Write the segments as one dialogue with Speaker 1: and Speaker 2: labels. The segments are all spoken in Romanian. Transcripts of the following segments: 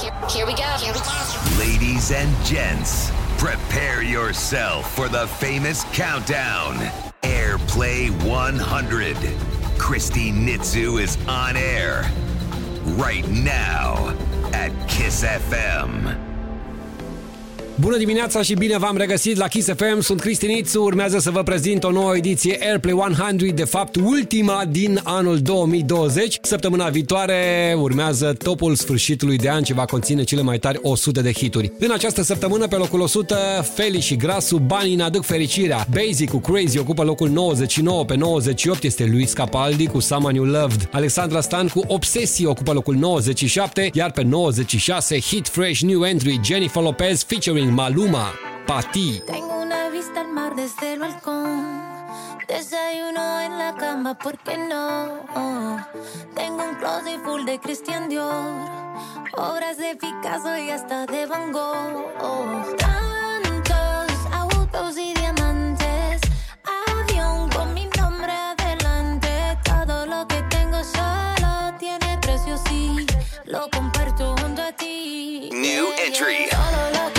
Speaker 1: Here, we go. Here we go.
Speaker 2: Ladies and gents, prepare yourself for the famous countdown. Airplay 100. Christy Nitzu is on air right now at Kiss FM.
Speaker 3: Bună dimineața și bine v-am regăsit la Kiss FM. Sunt Cristinițu. Urmează să vă prezint o nouă ediție Airplay 100, de fapt ultima din anul 2020. Săptămâna viitoare urmează topul sfârșitului de an ce va conține cele mai tari 100 de hituri. În această săptămână, pe locul 100, Feli și Grasu, Banii ne aduc fericirea. Basic cu Crazy ocupă locul 99, pe 98 este Luis Capaldi cu Someone You Loved. Alexandra Stan cu Obsesie ocupă locul 97, iar pe 96 Hit Fresh New Entry Jennifer Lopez featuring Maluma, Pati.
Speaker 4: Tengo una vista al mar desde el balcón. Desayuno en la cama, ¿por qué no? Tengo un closet full de Christian Dior. Obras de Picasso y hasta de Van Gogh. Tantos autos y diamantes. Avión con mi nombre adelante. Todo lo que tengo solo tiene precio, sí. Lo comparto junto a ti.
Speaker 2: New entry.
Speaker 4: Todo lo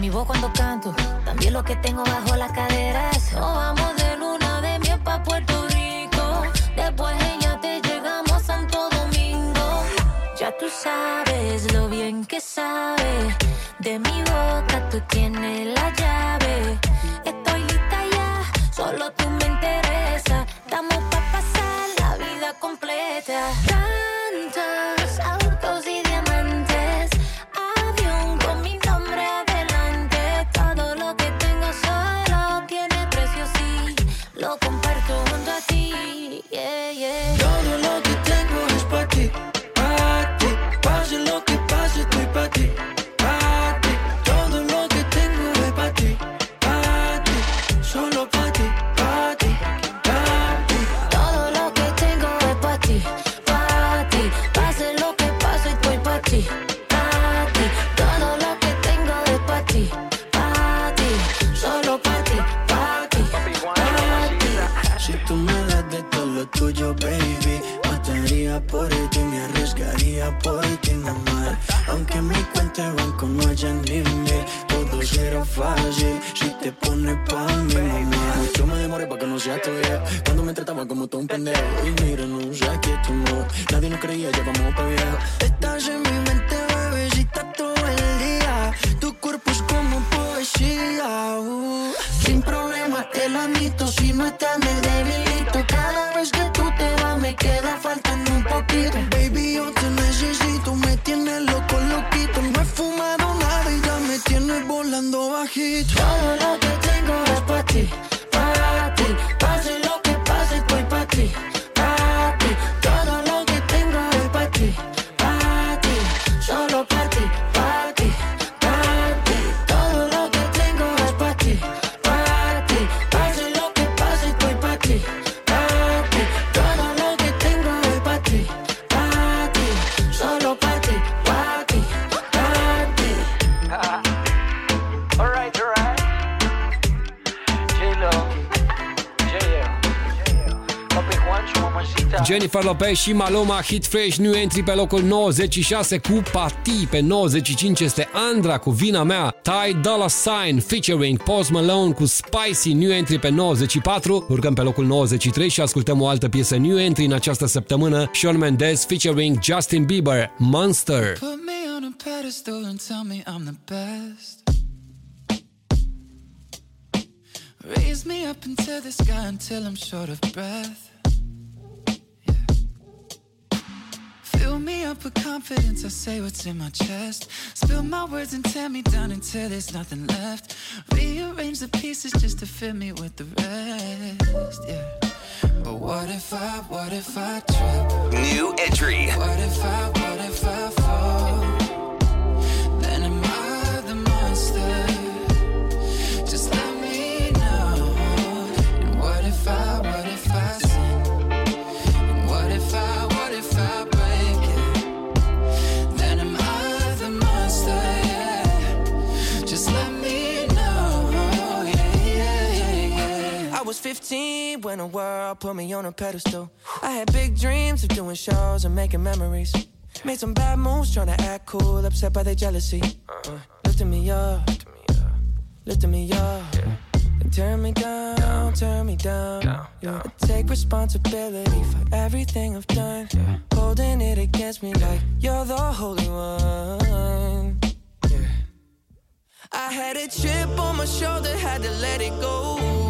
Speaker 4: Mi voz cuando canto, también lo que tengo bajo las caderas. Nos vamos de luna de miel pa' Puerto Rico. Después ella te llegamos a Santo Domingo. Ya tú sabes lo bien que sabe. De mi boca tú tienes la llave. Estoy lista ya, solo tú me interesa. Estamos pa' pasar la vida completa.
Speaker 5: boy
Speaker 3: Jennifer Lopez și Maluma Hit Fresh New Entry pe locul 96 cu Pati. Pe 95 este Andra cu Vina Mea. Ty Dolla Sign featuring Post Malone cu Spicy New Entry pe 94. Urcăm pe locul 93 și ascultăm o altă piesă New Entry în această săptămână. Shawn Mendes featuring Justin Bieber Monster.
Speaker 6: Put me on a pedestal and tell me I'm the best. Raise me up into the sky until I'm short of breath. Fill me up with confidence, I say what's in my chest. Spill my words and tear me down until there's nothing left. Rearrange the pieces just to fill me with the rest. Yeah. But what if I, what if I trip?
Speaker 2: New entry.
Speaker 6: What if I, what if I fall?
Speaker 1: Then am I the
Speaker 6: monster? Just let me know. And what if I?
Speaker 7: was 15 when the
Speaker 1: world put me on a pedestal. I had big dreams of doing shows and making memories. Made some bad moves trying to act cool, upset by their jealousy. Uh, lifted me up, lifting me up. And turn me down, turn me down. I take responsibility for everything I've done. Holding it against me like you're the holy one. I had a chip on my shoulder, had to let it go.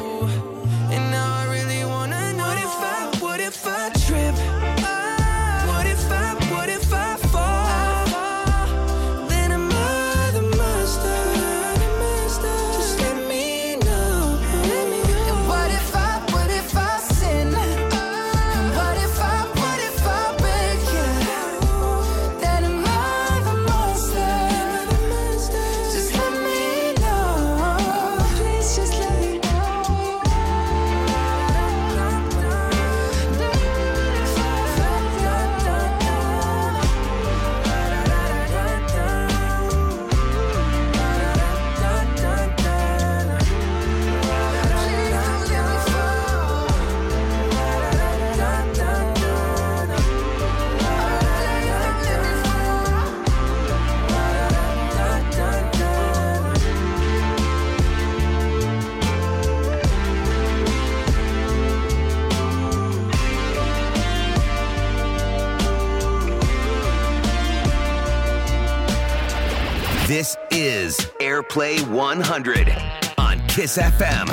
Speaker 2: is Airplay 100 on Kiss FM,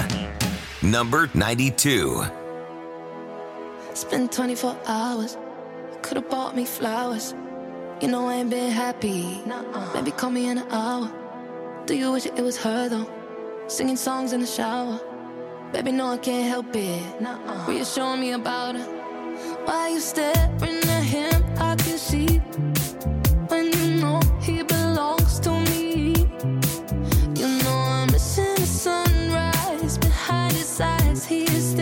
Speaker 2: number 92.
Speaker 8: It's been 24 hours. You could have bought me flowers. You know I ain't been happy. Nuh-uh. Maybe call me in an hour. Do you wish it was her though? Singing songs in the shower. Baby, no, I can't help it. Nuh-uh. showing me about her. Why you staring at him? I can see. his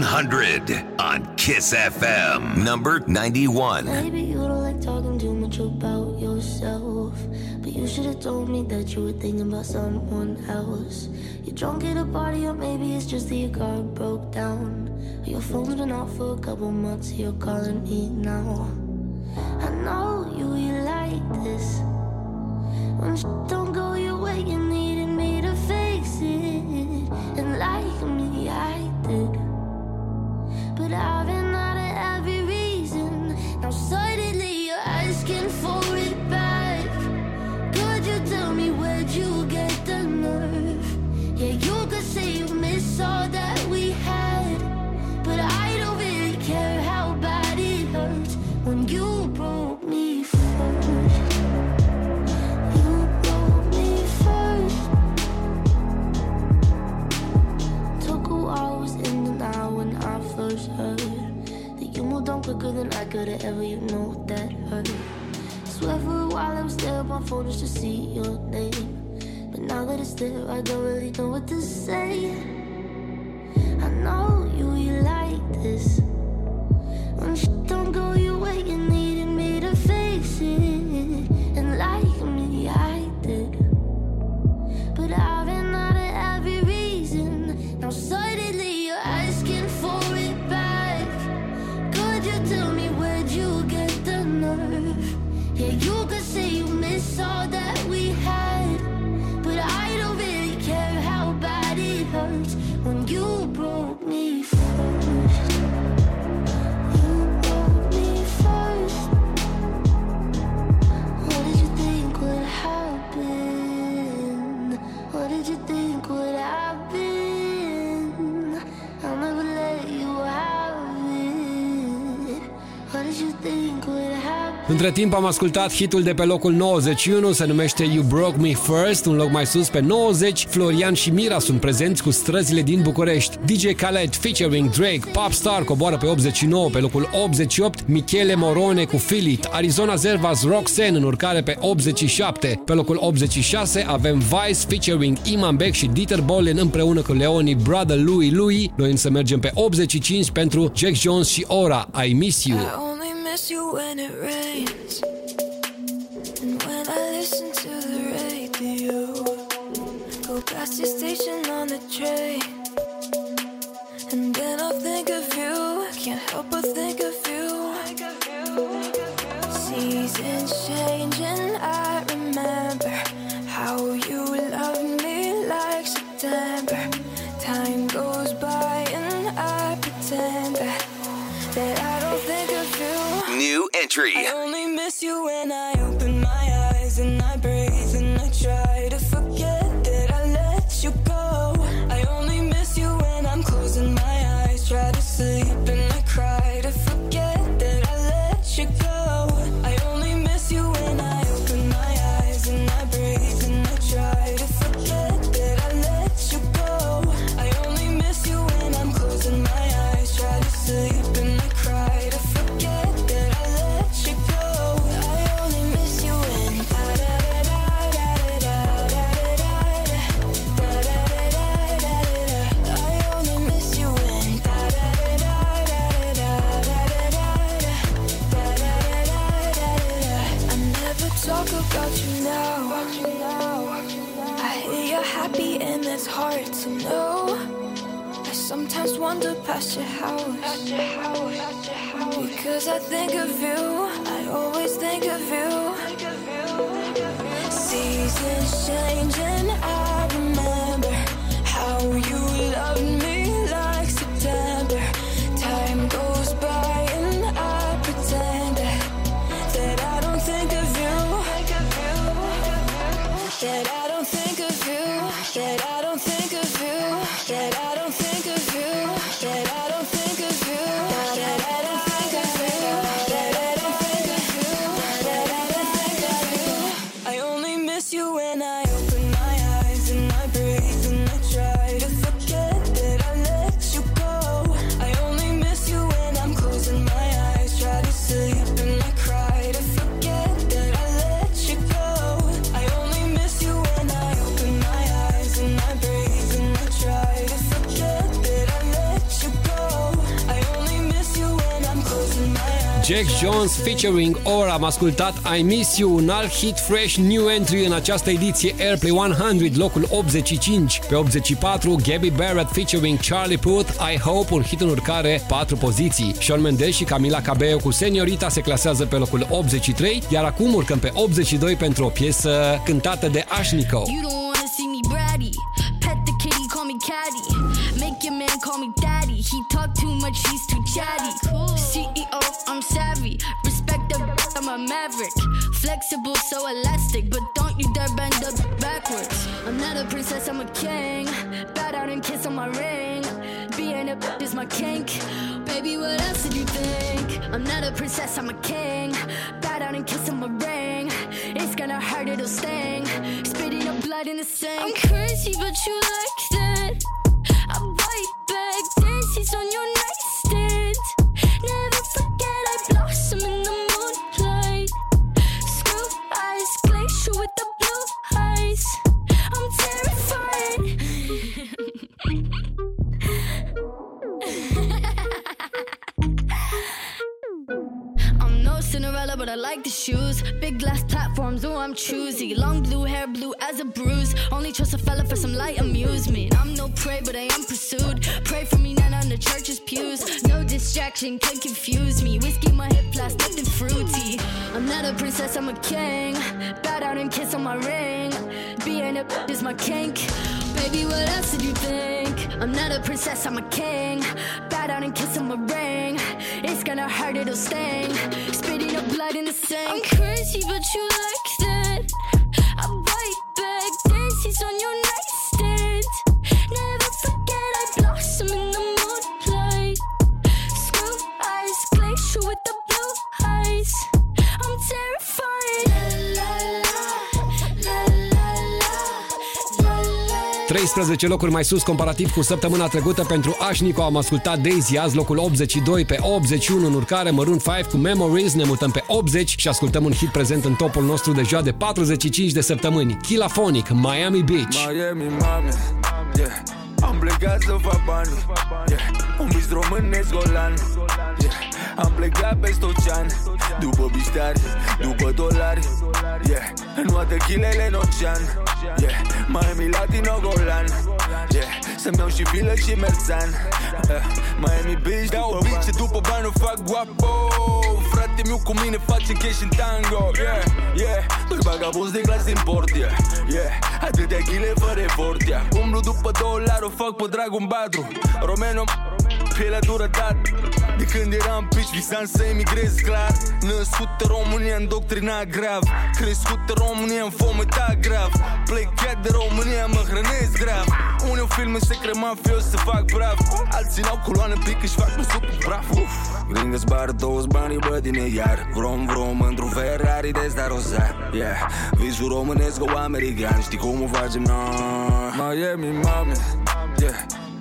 Speaker 9: 100 on Kiss FM. Number 91.
Speaker 10: Maybe you don't like talking too much about yourself. But you should have told me that you were thinking about someone else. You're drunk at a party, or maybe it's just that your car broke down. Your phone's been off for a couple months, you're calling me now.
Speaker 3: Între timp am ascultat hitul de pe locul 91, se numește You Broke Me First, un loc mai sus pe 90. Florian și Mira sunt prezenți cu străzile din București. DJ Khaled featuring Drake, Popstar coboară pe 89, pe locul 88. Michele Morone cu Feel It, Arizona Zervas Roxanne în urcare pe 87. Pe locul 86 avem Vice featuring Iman Beck și Dieter Bohlen împreună cu Leoni Brother Louie Louie. Noi însă mergem pe 85 pentru Jack Jones și Ora, I Miss You.
Speaker 2: Miss you when it rains. And when I listen to the radio, go past your station on the train. And then I'll think of you. I Can't help but think of you. Seasons change and I remember how you loved me like September. Time goes by and I pretend that, that I don't think.
Speaker 9: New entry.
Speaker 2: Sometimes wander past your house because I think of you. I always think of you. Seasons change and I remember how you loved me
Speaker 3: Jack Jones featuring Or am ascultat I Miss You, un alt hit fresh new entry în această ediție Airplay 100, locul 85. Pe 84, Gabby Barrett featuring Charlie Puth, I Hope, un hit în urcare, 4 poziții. Shawn Mendes și Camila Cabello cu Seniorita se clasează pe locul 83, iar acum urcăm pe 82 pentru o piesă cântată de Ashnikko.
Speaker 8: You don't wanna see me bratty. Pet the kitty, call me caddy. Make your man call me daddy. He talk too much, he's too chatty. CEO, Flexible, so elastic, but don't you dare bend up backwards. I'm not a princess, I'm a king. Bow down and kiss on my ring. Being a bitch is my kink. Baby, what else did you think? I'm not a princess, I'm a king. Bow down and kiss on my ring. It's gonna hurt, it'll sting. Spitting up blood in the sink. I'm crazy, but you like that. I'm bite back, dances on your nightstand. Cinderella, but I like the shoes. Big glass platforms, oh, I'm choosy. Long blue hair, blue as a bruise. Only trust a fella for some light amusement. I'm no prey, but I am pursued. Pray for me, not on the church's pews. No distraction can confuse me. Whiskey, my hip flask, nothing fruity. I'm not a princess, I'm a king. Bow down and kiss on my ring. Being a is my kink. Baby, what else did you think? I'm not a princess, I'm a king. Bow down and kiss on my ring. It's gonna hurt, it'll sting. Spitting up blood in the sink. I'm crazy, but you like that. I bite back, dances on your nightstand. Never forget I blossom in the moonlight. Screw eyes, glacier with the blue eyes. I'm terrified. La, La, la,
Speaker 3: 13 locuri mai sus comparativ cu săptămâna trecută pentru Ashnico am ascultat Daisy azi locul 82 pe 81 în urcare Maroon 5 cu Memories ne mutăm pe 80 și ascultăm un hit prezent în topul nostru deja de 45 de săptămâni Killaphonic, Miami Beach
Speaker 11: Miami, mame, yeah. Am plecat să fac bani yeah. Un vis românesc golan yeah. Am plecat peste ocean După biștari, după dolari yeah. În toate chilele în ocean yeah. Miami Latino golan yeah. Să-mi iau și vilă și merțan uh. Miami Beach
Speaker 12: Dau
Speaker 11: după
Speaker 12: bice
Speaker 11: bani
Speaker 12: după bani, o fac guapo Frate meu cu mine face cash în tango Yeah, yeah
Speaker 11: Doi vagabonzi de clasă import, yeah, yeah Atâtea chile fără efort, yeah
Speaker 12: Umblu după dolari, o fac pe dragul batru Romeno, pielea dură dat De când eram pici, visam să emigrez clar. Născut în România, îndoctrinat grav. Crescut în România, în fometat grav. Plecat de România, mă hrănesc grav. Unii o filme secret mafios să fac brav. Alții n-au coloană pic, își fac pe sub praf. Uf.
Speaker 11: Gringă zbar toți banii bă din iar. Vrom vrom într-un Ferrari de sta rosa Yeah. Visul românesc o american Știi cum o facem noi
Speaker 12: Miami, mame, yeah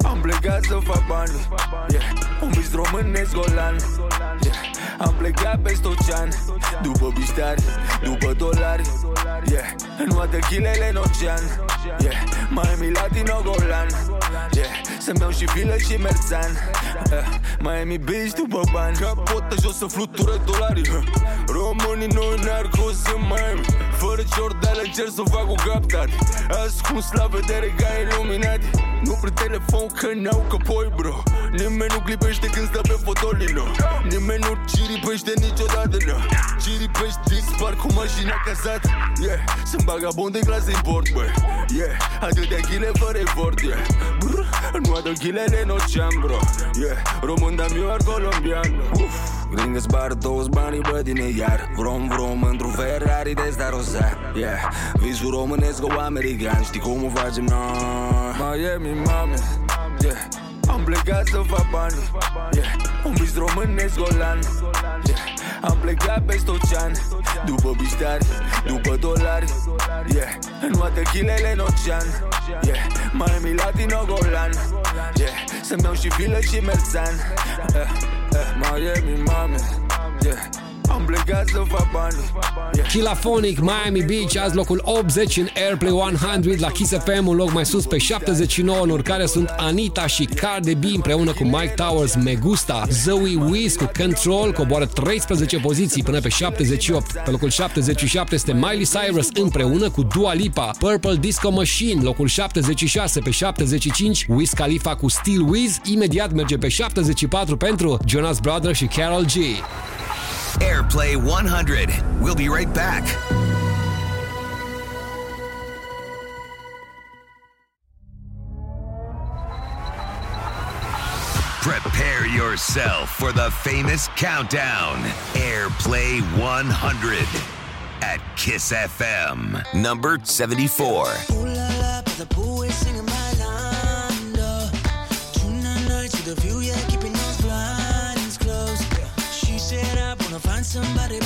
Speaker 11: Am plecat să fac bani yeah. Un vis românesc golan yeah. Am plecat peste ocean După biștari, după dolari yeah. În toate chilele în ocean yeah. Miami Latino golan yeah. Să-mi iau și vilă și merțan uh. Miami Beach după bani
Speaker 12: Capotă jos să flutură dolari Românii noi narcos în Miami Fără ciordale încerc să fac o captare Ascuns la vedere ca iluminati Nu prin telefon că n-au căpoi bro Nimeni nu clipește când stă pe fotolino Nimeni nu ciripește niciodată no. Ciripești dispar cu mașina casată yeah. Sunt vagabond de clasă import bă yeah. Atâtea chile fără efort yeah. Brr, Nu adă chilele în ocean bro yeah. Român dar eu colombian Uf.
Speaker 11: Gringă zbar toți banii bă din iar Vrom vrom într-un Ferrari de sta rosa yeah. Visul românesc o american Știi cum o facem noi
Speaker 12: Miami, mame, yeah. Am plecat să fac bani, yeah. Un vis românesc golan, yeah. Am plecat peste ocean După biștari, după dolari, yeah. În toate chilele în ocean, yeah. Miami Latino golan, yeah. Să-mi iau și vilă și merțan, uh, uh. Miami, mame, yeah Am plecat plecat să fac bani yeah.
Speaker 3: Kilaphonic, Miami Beach, azi locul 80 în Airplay 100 la Kiss FM, un loc mai sus pe 79 în urcare sunt Anita și Cardi B împreună cu Mike Towers, Megusta, Zoe Wiz cu Control, coboară 13 poziții până pe 78. Pe locul 77 este Miley Cyrus împreună cu Dua Lipa, Purple Disco Machine, locul 76 pe 75, Wiz Khalifa cu Steel Wiz, imediat merge pe 74 pentru Jonas Brothers și Carol G.
Speaker 2: Airplay 100. We'll be right back. Prepare yourself for the famous countdown. Airplay 100 at Kiss FM, number 74.
Speaker 5: Ooh la la, somebody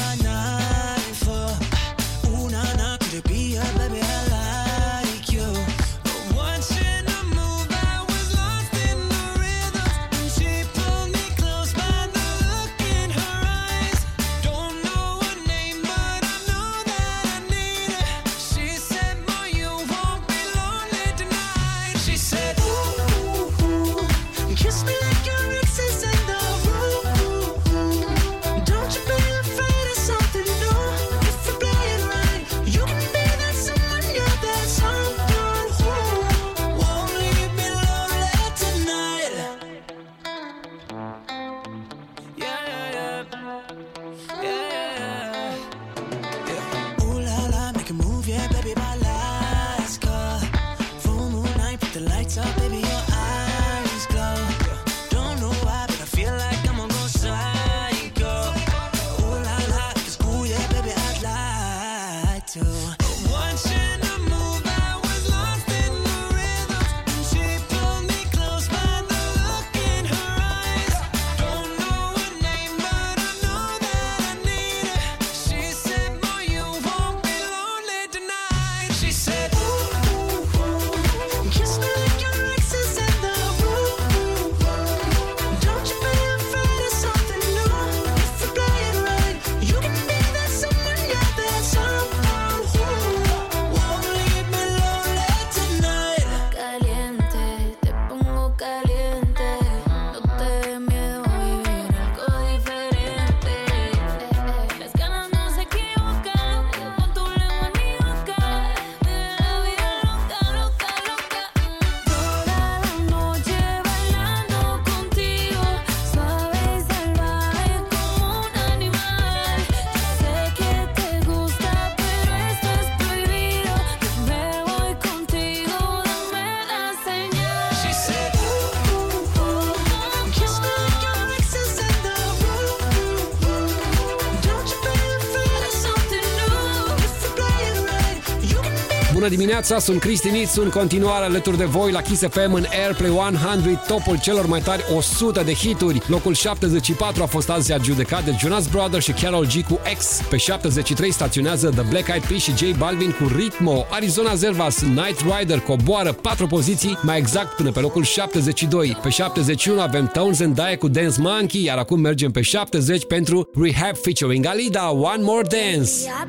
Speaker 3: dimineața, sunt Cristi Nițu, în continuare alături de voi la Kiss FM în Airplay 100, topul celor mai tari 100 de hituri. Locul 74 a fost azi adjudecat de Jonas Brothers și Carol G cu X. Pe 73 staționează The Black Eyed Peas și J Balvin cu Ritmo. Arizona Zervas, Night Rider coboară 4 poziții, mai exact până pe locul 72. Pe 71 avem Townsend Dae cu Dance Monkey, iar acum mergem pe 70 pentru Rehab featuring Alida, One More Dance.
Speaker 10: Yeah,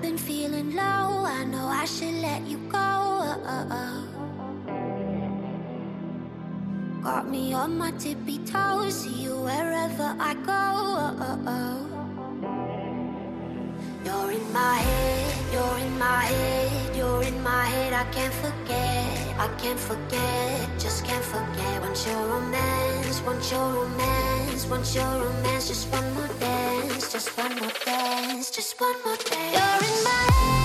Speaker 10: Got me on my tippy toes. See you wherever I go. You're in my head, you're in my head, you're in my head. I can't forget, I can't forget, just can't forget. Want your romance, want your romance, want your romance. Just one more dance, just one more dance, just one more dance. You're in my head,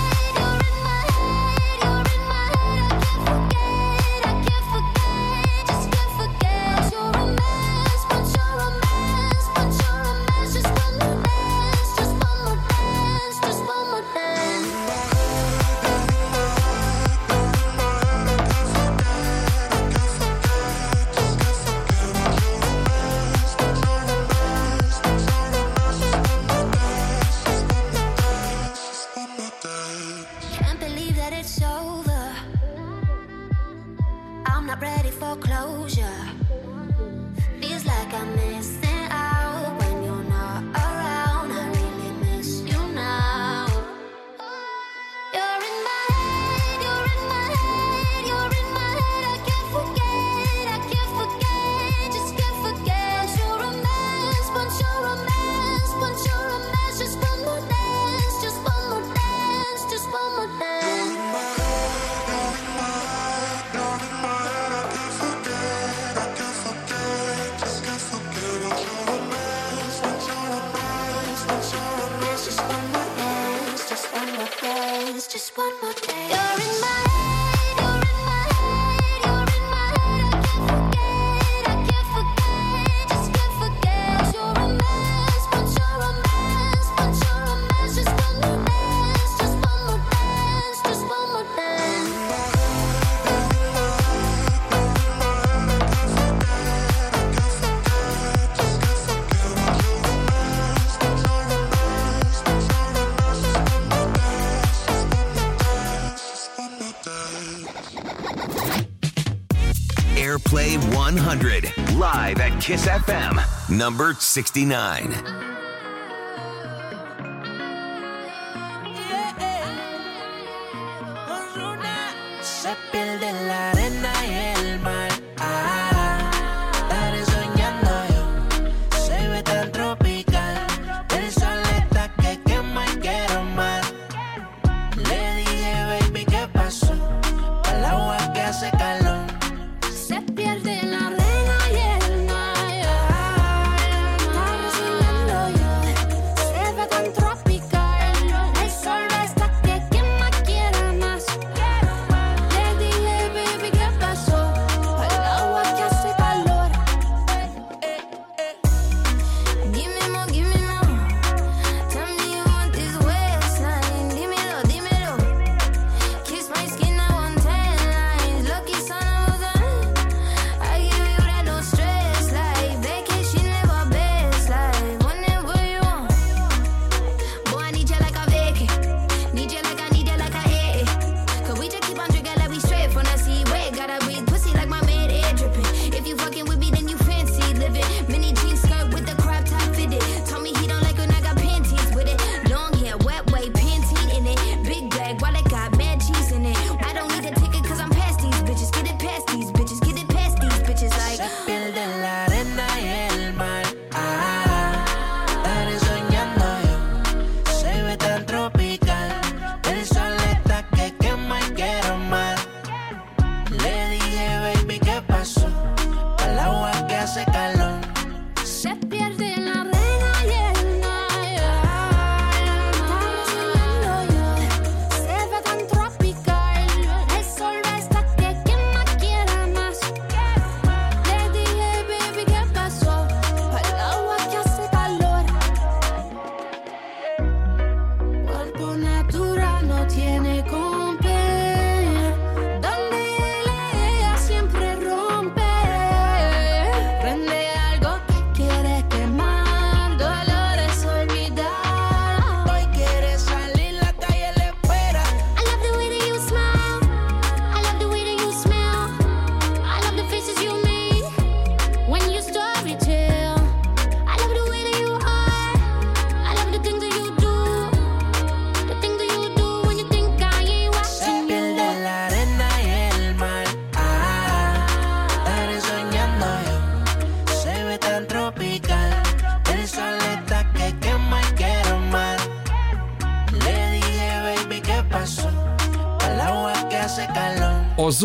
Speaker 13: Kiss FM, number 69.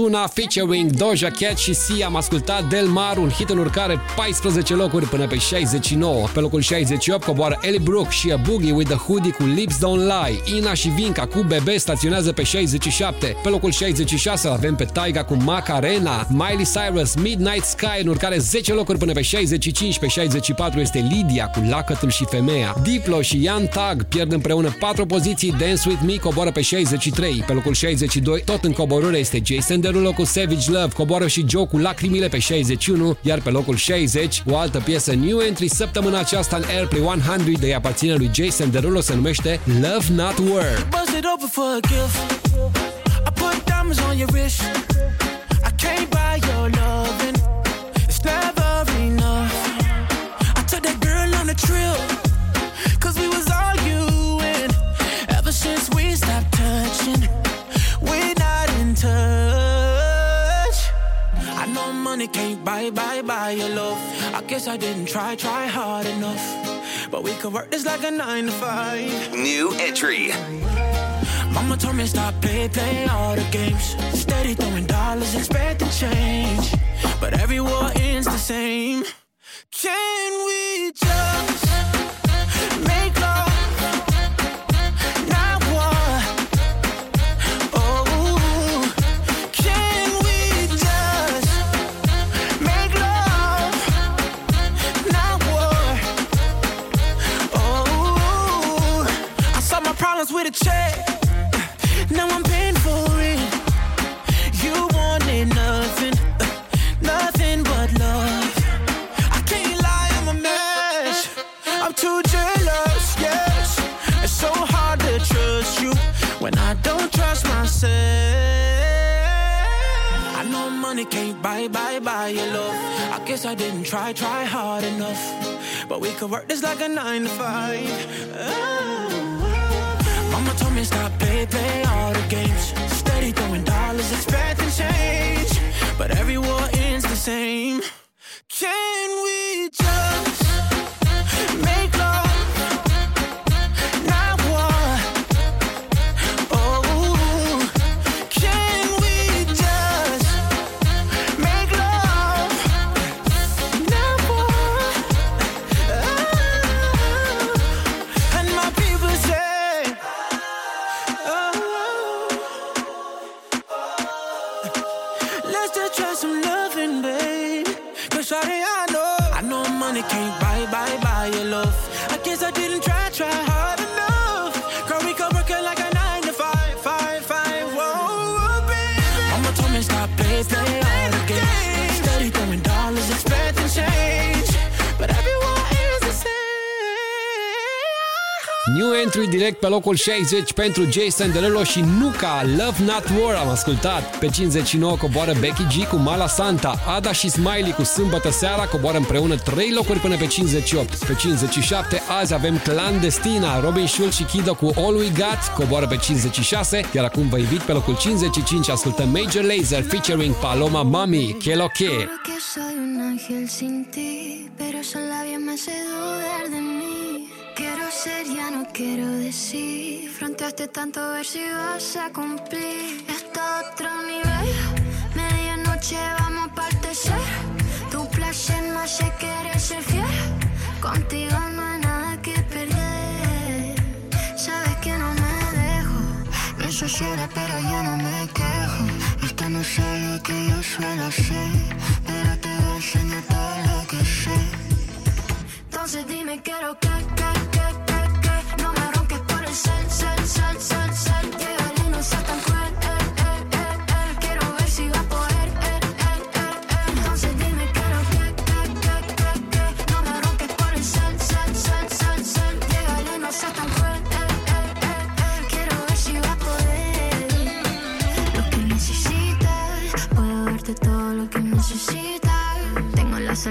Speaker 3: Ozuna featuring Doja Cat și Si am ascultat Del Mar, un hit în urcare 14 locuri până pe 69. Pe locul 68 coboară Ellie Brook și A Boogie with a Hoodie cu Lips Don't Lie. Ina și Vinca cu Bebe staționează pe 67. Pe locul 66 avem pe Taiga cu Macarena, Miley Cyrus, Midnight Sky în urcare 10 locuri până pe 65. Pe 64 este Lydia cu Lacătul și Femeia. Diplo și Ian Tag pierd împreună 4 poziții, Dance With Me coboară pe 63. Pe locul 62 tot în coborâre este Jason de rulo cu Savage Love coboară și Joe cu Lacrimile pe 61, iar pe locul 60, o altă piesă new entry săptămâna aceasta în Airplay 100 de aparține lui Jason Derulo se numește Love Not
Speaker 14: Work. can't buy, buy, buy your love. I guess I didn't try, try hard enough. But we could work this like a nine to five.
Speaker 13: New entry.
Speaker 14: Mama told me stop play, play all the games. Steady throwing dollars, expect the change. But every war ends the same. Change. money can't buy, buy, buy your love. I guess I didn't try, try hard enough. But we could work this like a nine to five. Oh. oh, oh. Mama told me stop, play.
Speaker 3: locul 60 pentru Jason Derulo și Nuca, Love Not War. Am ascultat. Pe 59 coboară Becky G cu Mala Santa, Ada și Smiley cu Sâmbătă Seara coboară împreună 3 locuri până pe 58. Pe 57 azi avem Clandestina, Robin Schulz și Kido cu All We Got coboară pe 56, iar acum vă invit pe locul 55 ascultăm Major Laser featuring Paloma Mami, Kelo Lo
Speaker 15: soy un ángel sin Intentaste tanto ver si vas a cumplir. Está otro nivel. Medianoche vamos a partecer. Tu placer me hace querer ser fiel. Contigo no hay nada que perder. Sabes que no me dejo. Me asociaré, pero yo no me quejo. Esta no sabe lo que yo suelo hacer. Pero te voy a enseñar todo lo que sé. Entonces dime, quiero que, que, que, que, que. No me rompes por el senso.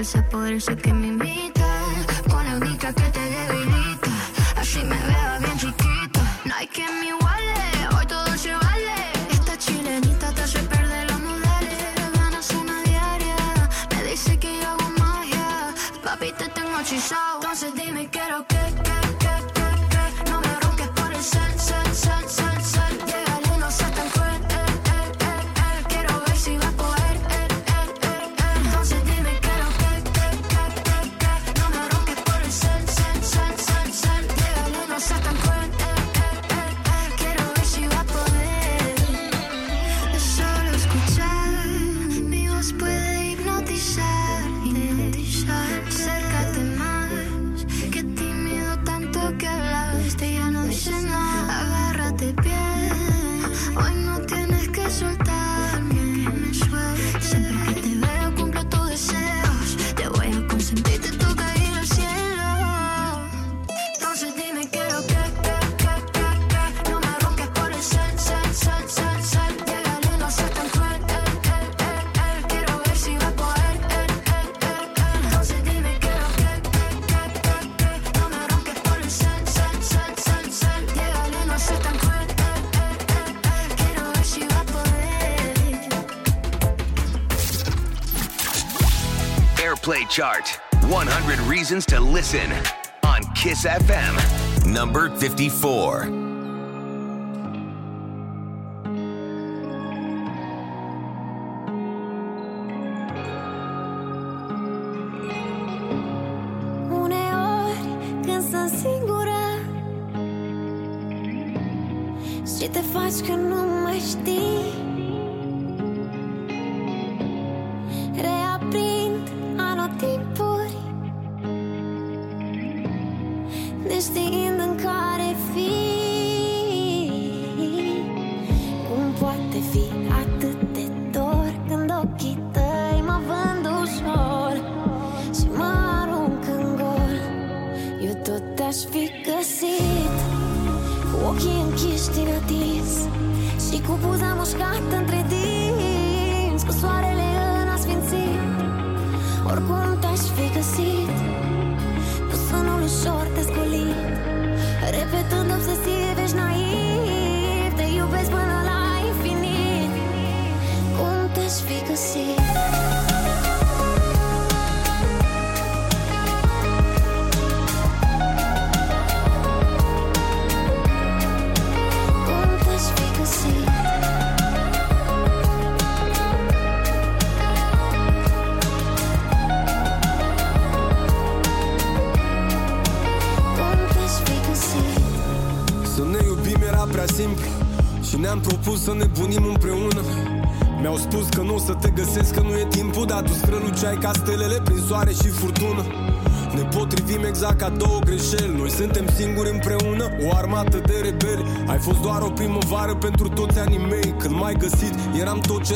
Speaker 15: salsa poderosa que me
Speaker 8: invita. reasons to listen on Kiss FM. Number 54.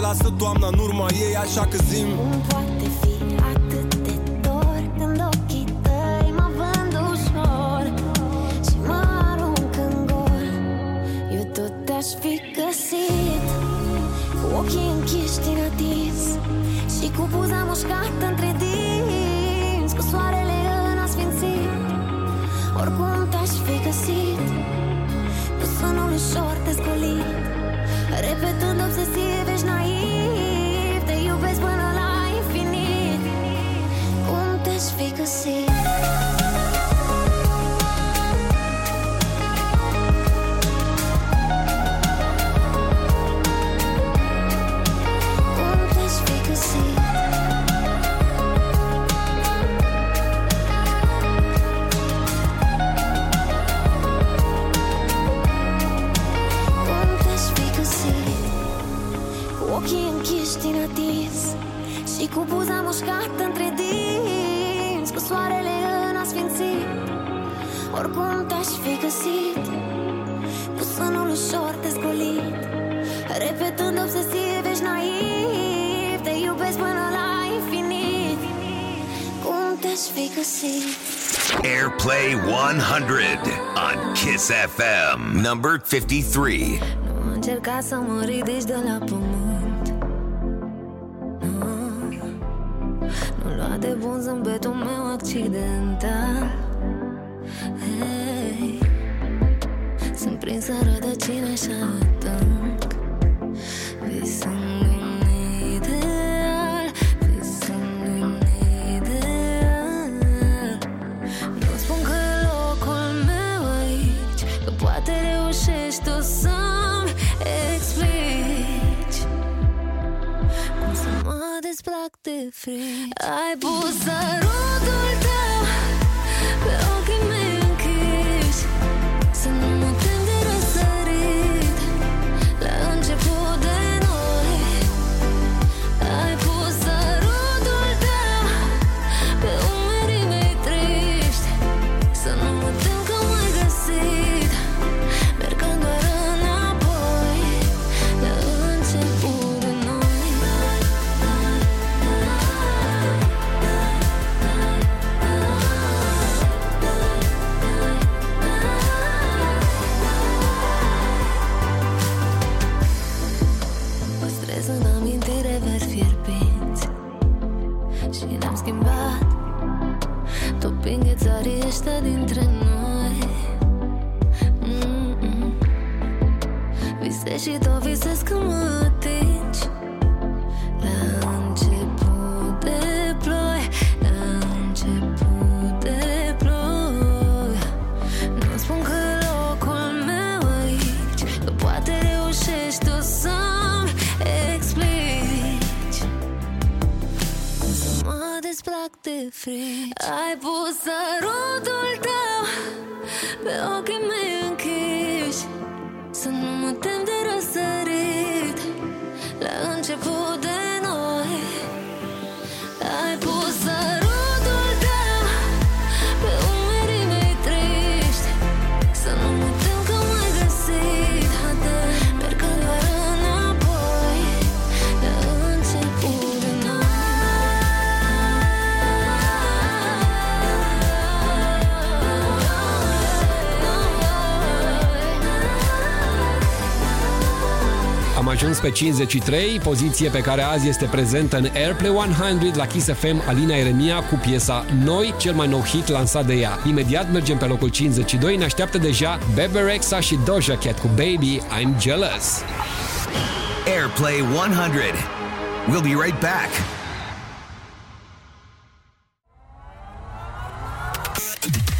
Speaker 10: lasă toamna în urma ei Așa că zim.
Speaker 2: 53.
Speaker 16: Nu încerca să mă ridici de la pământ Ai pus rodul tău poveste dintre noi mm -mm. Vise și tot vise frici. Ai pus sărutul tău Pe ochii mei închiși Să nu mă tem de răsărit. La început
Speaker 3: ajuns pe 53, poziție pe care azi este prezentă în Airplay 100 la Kiss FM Alina Eremia cu piesa Noi, cel mai nou hit lansat de ea. Imediat mergem pe locul 52, ne așteaptă deja Bebe Rexha și Doja Cat cu Baby, I'm Jealous.
Speaker 2: Airplay 100. We'll be right back.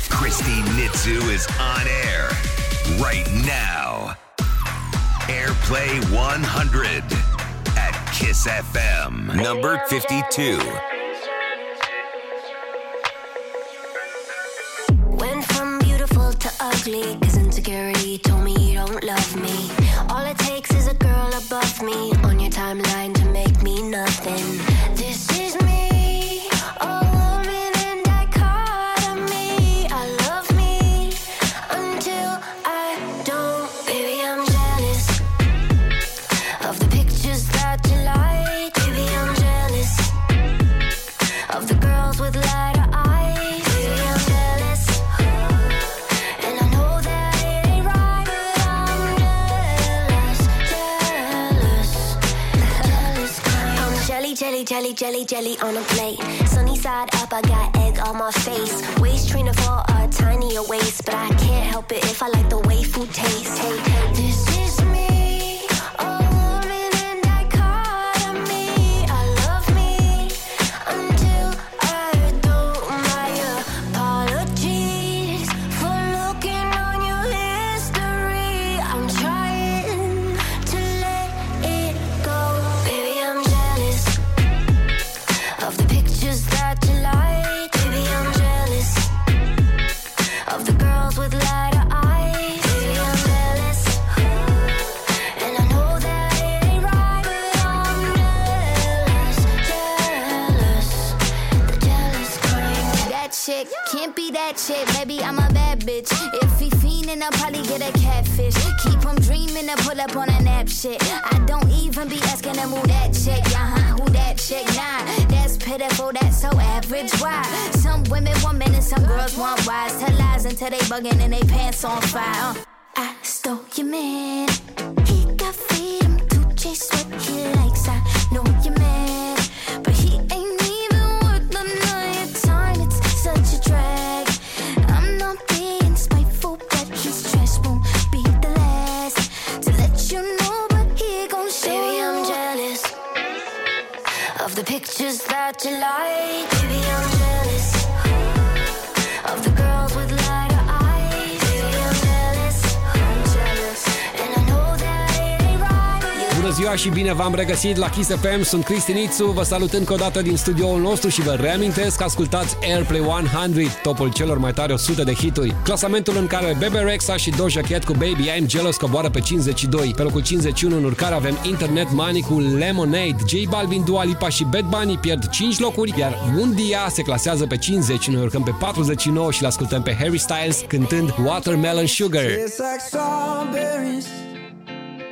Speaker 2: Christine Nitzu is on air right now. Airplay 100 at Kiss FM, number 52.
Speaker 17: Jelly, jelly, on a plate. Sunny side up, I got egg on my face. Waist trainer for a tinier waist, but I can't help it if I like the way food tastes. Hey, this that. I'm
Speaker 18: a bad bitch. If he fiendin', I'll probably get a catfish. Keep him dreaming to pull up on a nap shit. I don't even be asking him who that chick, uh huh, who that chick, nah. That's pitiful, that's so average. Why? Some women want men and some girls want wise. Tell lies until they bugging and they pants on fire. Uh.
Speaker 17: I stole your man. Pictures that you like. Baby, I'm
Speaker 3: Bună ziua și bine v-am regăsit la Kiss FM, sunt Cristi Nițu, vă salut încă o dată din studioul nostru și vă reamintesc că ascultați Airplay 100, topul celor mai tare 100 de hituri. Clasamentul în care Bebe Rexha și Doja Cat cu Baby I'm Jealous coboară pe 52. Pe locul 51 în urcare avem Internet Money cu Lemonade, J Balvin, Dua Lipa și Bad Bunny pierd 5 locuri, iar Mundia se clasează pe 50, noi urcăm pe 49 și l ascultăm pe Harry Styles cântând Watermelon Sugar.
Speaker 14: It's like strawberries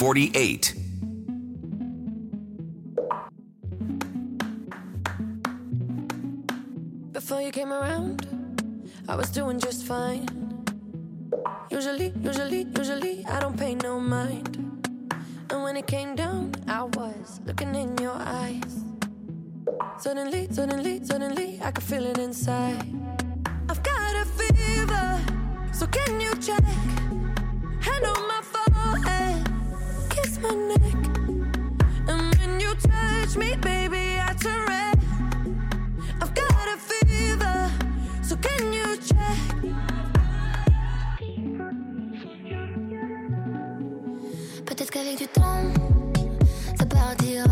Speaker 2: 48.
Speaker 7: Before you came around, I was doing just fine. Usually, usually, usually, I don't pay no mind. And when it came down, I was looking in your eyes. Suddenly, suddenly, suddenly, I could feel it inside. I've got a fever, so can you check? Hand on my And when you touch me, baby, I turn red. I've got a fever, so can you check?
Speaker 8: Peut-être qu'avec du temps, ça partira.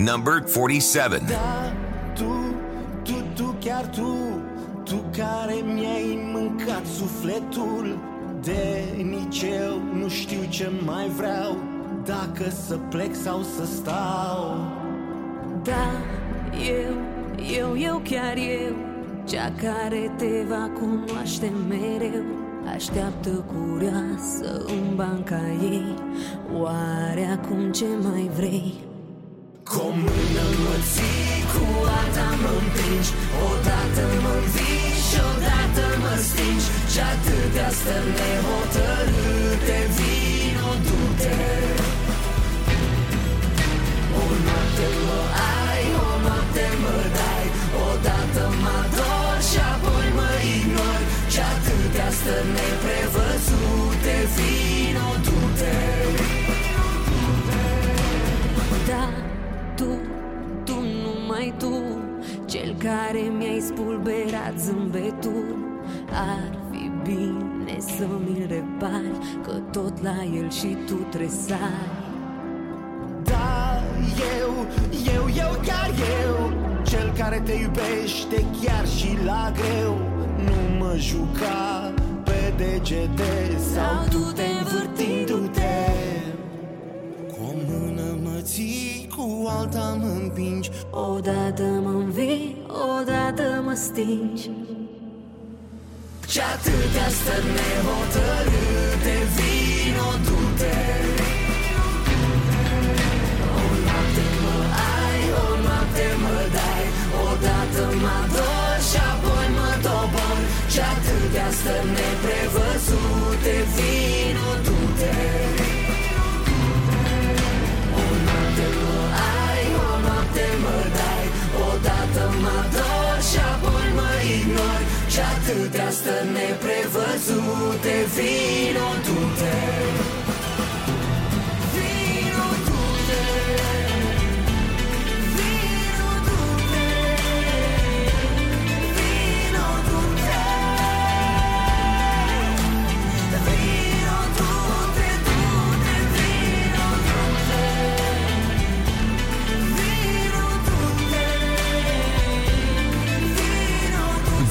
Speaker 2: Number 47.
Speaker 19: Da, tu, tu, tu, chiar tu Tu care mi-ai mâncat sufletul De nici eu nu știu ce mai vreau Dacă să plec sau să stau
Speaker 16: Da, eu, eu, eu, chiar eu Cea care te va cunoaște mereu Așteaptă curioasă în banca ei Oare acum ce mai vrei?
Speaker 19: Cu o mână mă ții, cu alta mă împingi. Odată mă învingi și odată mă stingi. Și atâtea stări nehotărâte Vino, du-te. O noapte mă ai, o noapte mă dai. Odată mă ador și apoi mă ignori. Și atâtea stări neprevăzute Vino, du-te
Speaker 16: care mi-ai spulberat zâmbetul. Ar fi bine să mi-l repari Că tot la el și tu tresai.
Speaker 19: Da, eu, eu, eu, chiar eu Cel care care te iubește chiar și la greu. Nu mă juca pe degete Sau tu te învârtindu-te cu alta mă împingi
Speaker 16: Odată mă învii, odată mă stingi.
Speaker 19: Ce atâtea stări nehotărâte Vino, du-te. O noapte mă ai, o noapte mă dai Odată mă ador și apoi mă dobor Ce atâtea stări neprevăzute Și atâtea stări neprevăzute Vino, du-te Vino,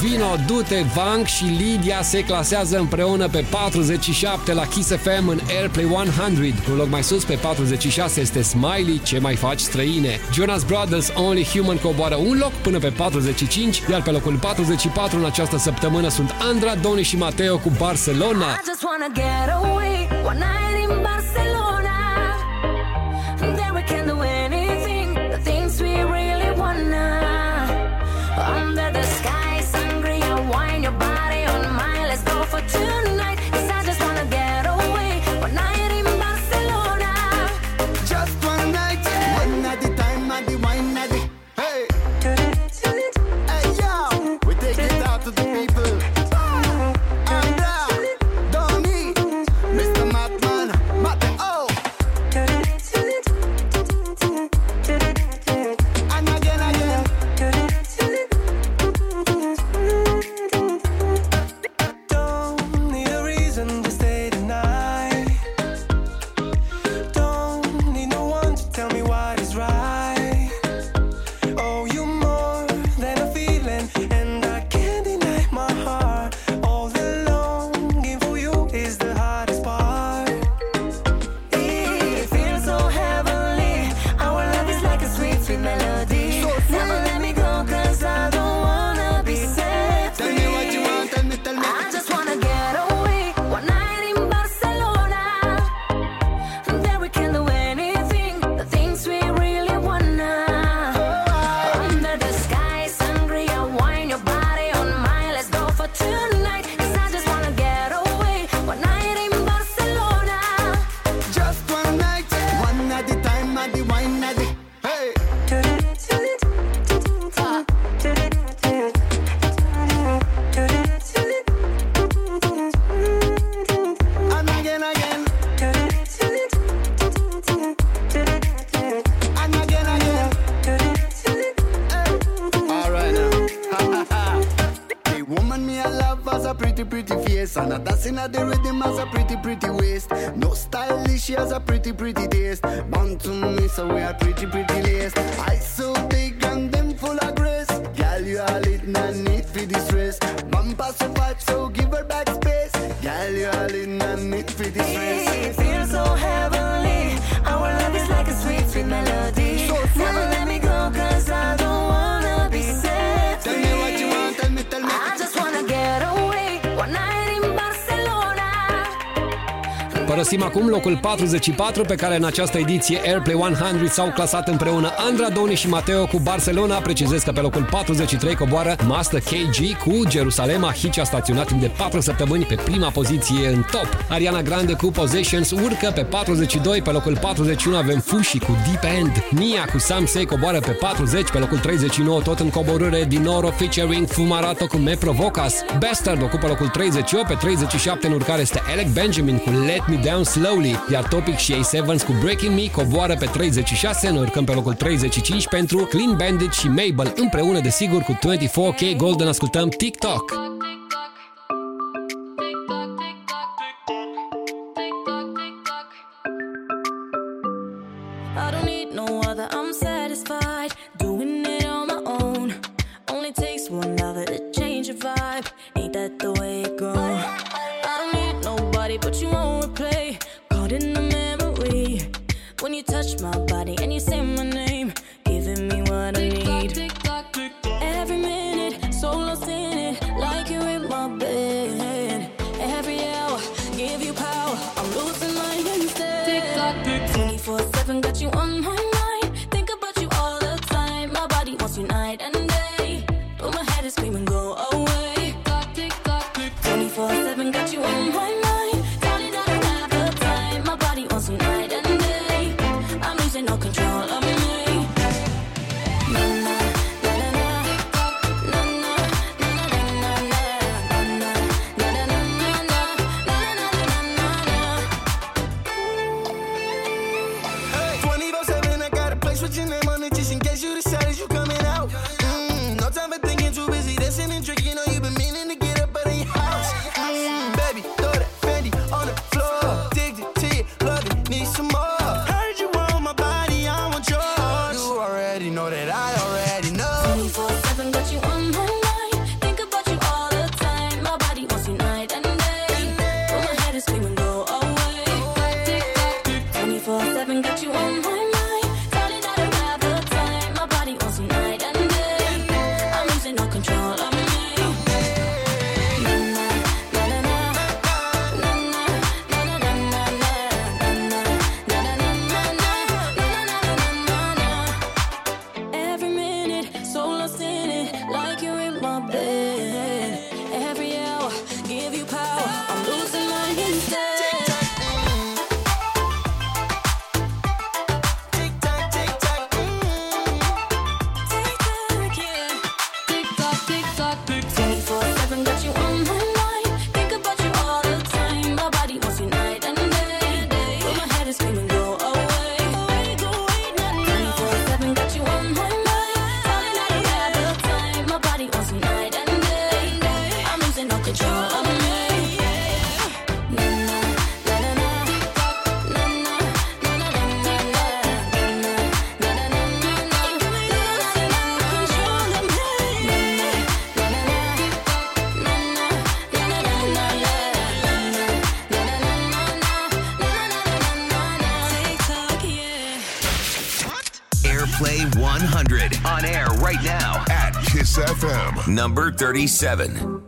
Speaker 19: Vino, du-te,
Speaker 3: Vank și Lidia se clasează împreună pe 47 la Kiss FM în Airplay 100. Un loc mai sus, pe 46, este Smiley, Ce mai faci străine? Jonas Brothers, Only Human coboară un loc până pe 45, iar pe locul 44 în această săptămână sunt Andra, Doni și Mateo cu Barcelona.
Speaker 4: I just wanna get away one night in Barcelona.
Speaker 19: At the rhythm has a pretty, pretty waist. No stylish, she has a pretty, pretty taste. Bound to me, so we are pretty, pretty laced. Eyes so big and them full of grace. Girl, you are lit, no need for distress. Bumper so fat, so give her back space. Girl, you are lit,
Speaker 3: Părăsim acum locul 44 pe care în această ediție Airplay 100 s-au clasat împreună Andra, Doni și Mateo cu Barcelona. Precizez că pe locul 43 coboară Master KG cu Jerusalema. Hitch a staționat timp de 4 săptămâni pe prima poziție în top. Ariana Grande cu Possessions urcă pe 42, pe locul 41 avem Fushi cu Deep End. Mia cu Sam Say coboară pe 40, pe locul 39 tot în coborâre Dinoro featuring Fumarato cu Me Provocas. Bastard ocupă locul 38, pe 37 în urcare este Alec Benjamin cu Let Me Down Slowly, iar Topic și A7 cu Breaking Me coboară pe 36, ne urcăm pe locul 35 pentru Clean Bandit și Mabel împreună desigur cu 24K Golden ascultăm
Speaker 9: TikTok.
Speaker 2: Number 37.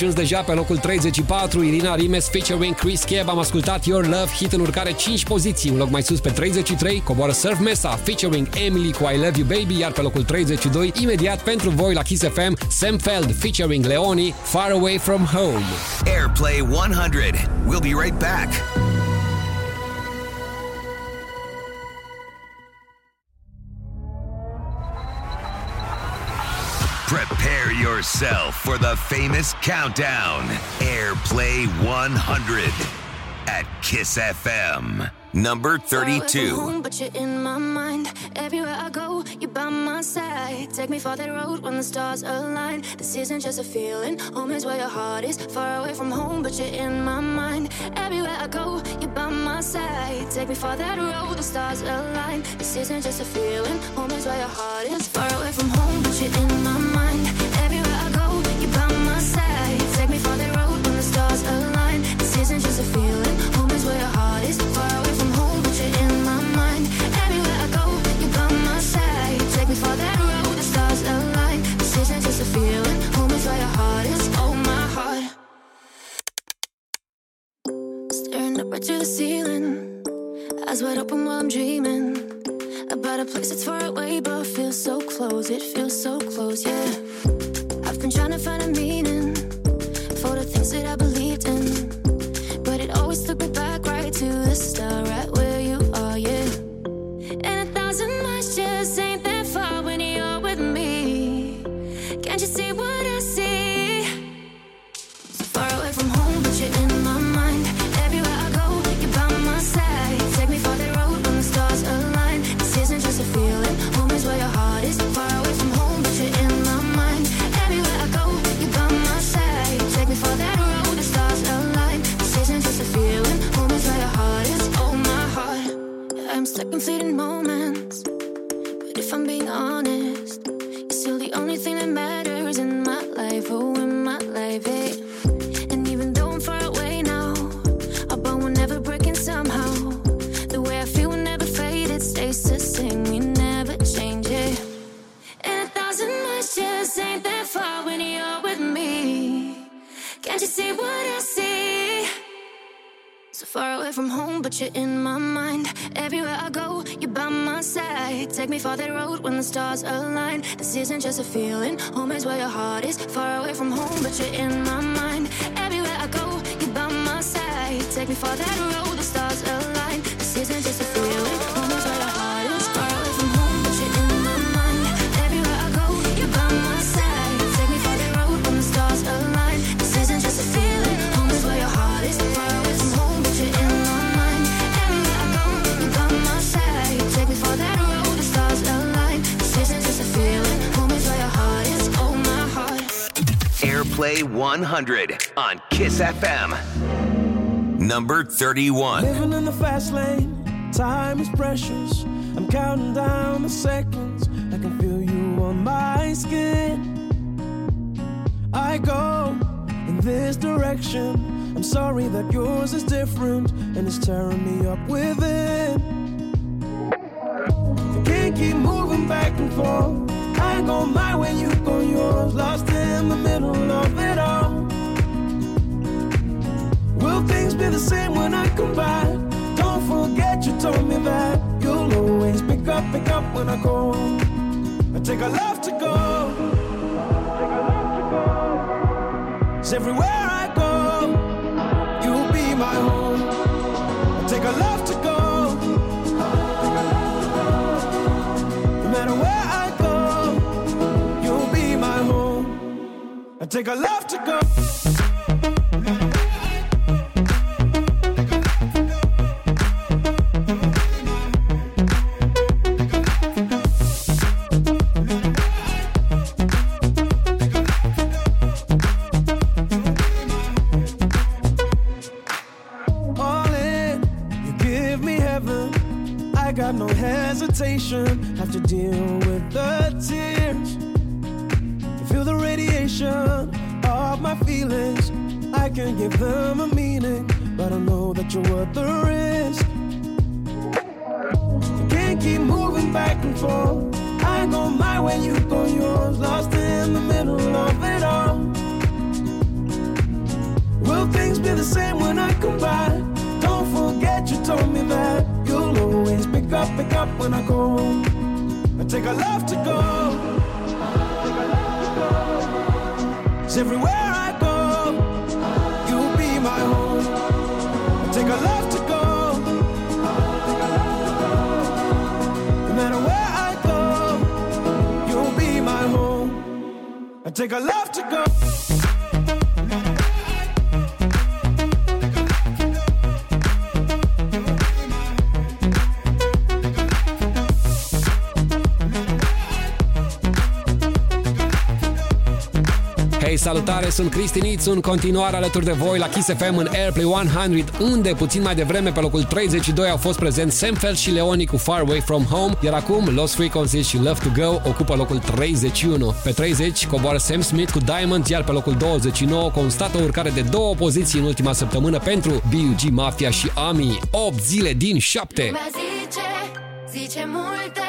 Speaker 3: ajuns deja pe locul 34, Irina Rimes featuring Chris Keb, am ascultat Your Love, hit în urcare 5 poziții, un loc mai sus pe 33, coboară Surf Mesa featuring Emily cu I Love You Baby, iar pe locul 32, imediat pentru voi la Kiss FM, Sam Feld featuring Leoni, Far Away From Home.
Speaker 2: Airplay 100, we'll be right back. for the famous countdown Airplay 100 at Kiss FM. Number 32.
Speaker 8: Home, but you're in my mind. Everywhere I go, you're by my side. Take me for that road when the stars align. This isn't just a feeling. Home is where your heart is. Far away from home, but you're in my mind. Everywhere I go, you're by my side. Take me for that road, the stars align. This isn't just a feeling. Home is where your heart is. Far away from home, but you're in my mind.
Speaker 2: 100 on Kiss FM. Number 31.
Speaker 14: Living in the fast lane, time is precious. I'm counting down the seconds. I can feel you on my skin. I go in this direction. I'm sorry that yours is different and it's tearing me up with it. when I go. I take a love to go. Cause everywhere I go, you'll be my home. I take a love to go. No matter where I go, you'll be my home. I take a love. you thought you was lost in the middle of it all.
Speaker 20: Will things be the same when I come back? Don't forget you told me that you'll always pick up, pick up when I go. I take a love to go. Cause everywhere I go, you'll be my home. I take a love to go. No matter where. I take a love to go.
Speaker 3: Salutare, sunt Cristi Nițu, în continuare alături de voi la Kiss FM în Airplay 100, unde puțin mai devreme pe locul 32 au fost prezenți Semfel și Leoni cu Far Away From Home, iar acum Lost Frequencies și Love To Go ocupă locul 31. Pe 30 coboară Sam Smith cu Diamond, iar pe locul 29 constată o urcare de două poziții în ultima săptămână pentru B.U.G. Mafia și Ami. 8 zile din 7.
Speaker 8: Lumea zice, zice multe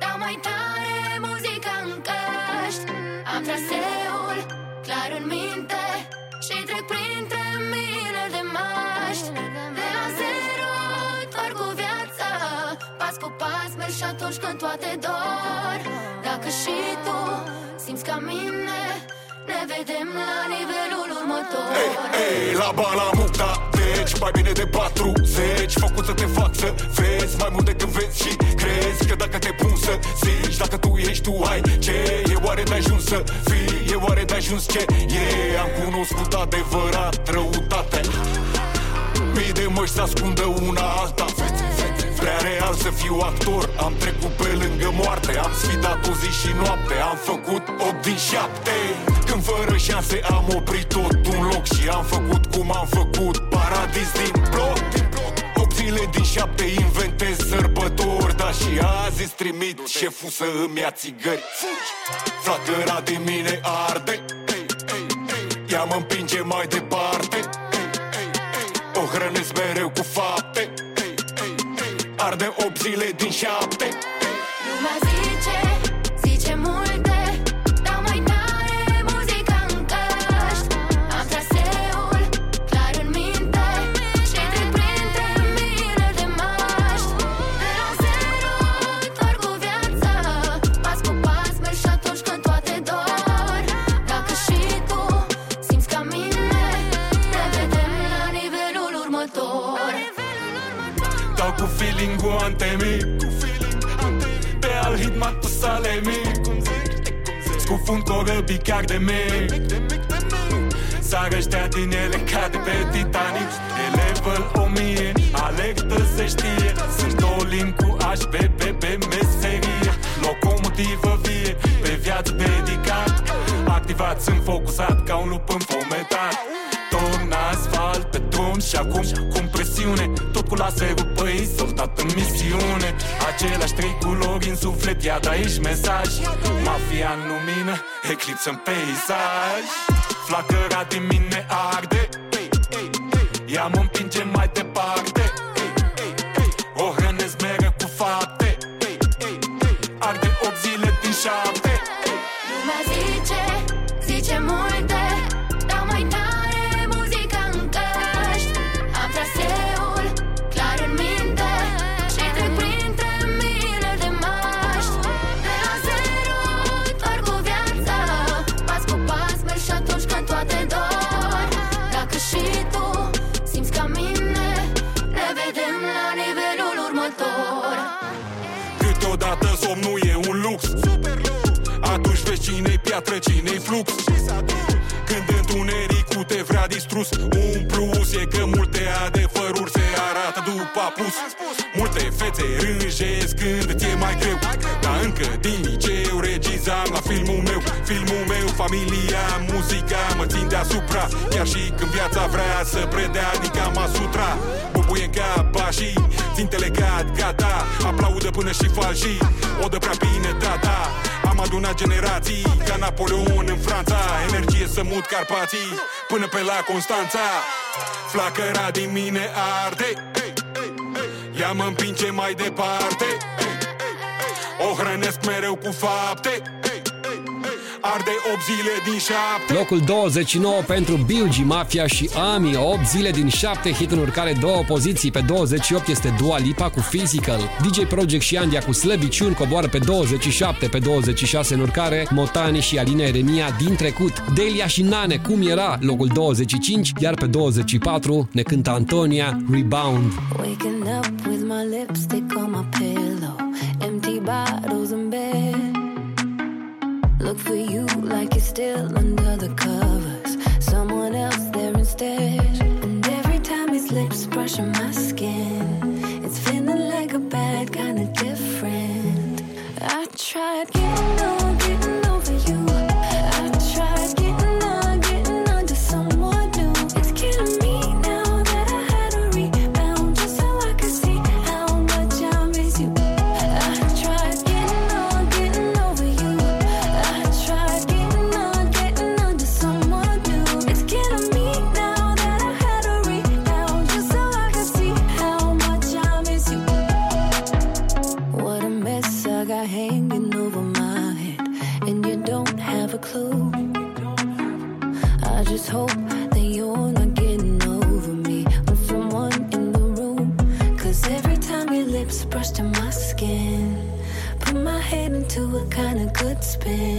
Speaker 8: Dau mai tare muzica în căști Am traseul pas merg și atunci când toate dor. Dacă și tu simți ca mine Ne vedem la nivelul următor.
Speaker 21: Ei, la bala mucta Deci mai bine de 40 Făcut să te fac să vezi Mai mult decât vezi și crezi Că dacă te pun să zici Dacă tu ești, tu ai ce E oare de ajuns să fii E oare de ajuns ce e? Am cunoscut adevărat răutate Mii de măști se ascundă una alta Prea real să fiu actor. Am trecut pe lângă moarte Am sfidat o zi și noapte Am făcut 8 din 7 Când fără șanse am oprit tot un loc Și am făcut cum am făcut. Paradis din bloc 8 zile din 7 inventez sărbători Dar și azi îți trimit șeful să îmi ia țigări. Flacăra din mine arde. Ea mă împinge mai departe. O hrănesc mereu cu fapte Arde 8 zile din 7 feeling-ul antemic Pe al hit matu salemi Scufund corăbii chiar de mic. Sar ăștia din ele ca de pe Titanic. E level 1000, alertă se știe. Sunt all cu HBB pe meserie. Locomotivă vie, pe viață dedicat Activat, sunt focusat ca un lup înfometat și acum cu presiune. Tot cu laserul pe ei soldat în misiune. Același trei culori în suflet, iată aici mesaj. Mafia în lumină, eclipsă în peisaj. Flacăra din mine arde. Ea mă împinge mai departe familia, muzica mă țin deasupra Chiar și când viața vrea să predea din Kama Sutra Bubuie în cap pașii, țintele gata, gata. Aplaudă până și falșii, o dă prea bine tata Am adunat generații ca Napoleon în Franța. Energie să mut Carpații până pe la Constanța. Flacăra din mine arde Ea mă împinge mai departe. O hrănesc mereu cu fapte Arde 8 zile din 7
Speaker 3: Locul 29 pentru Biugi, Mafia și Ami. 8 zile din 7 hit în urcare două poziții. Pe 28 este Dua Lipa cu Physical. DJ Project și Andia cu Slăbiciun coboară pe 27 Pe 26 în urcare Motani și Alina Eremia din trecut. Delia și Nane, cum era? Locul 25 Iar pe 24 ne cântă Antonia Rebound.
Speaker 16: Waking up with my lipstick on my pillow, empty bottles in bed. Look for you like you're still under the covers, someone else there instead. And every time his lips brushing my skin, it's feeling like a bad kind of different. I tried getting on,
Speaker 3: been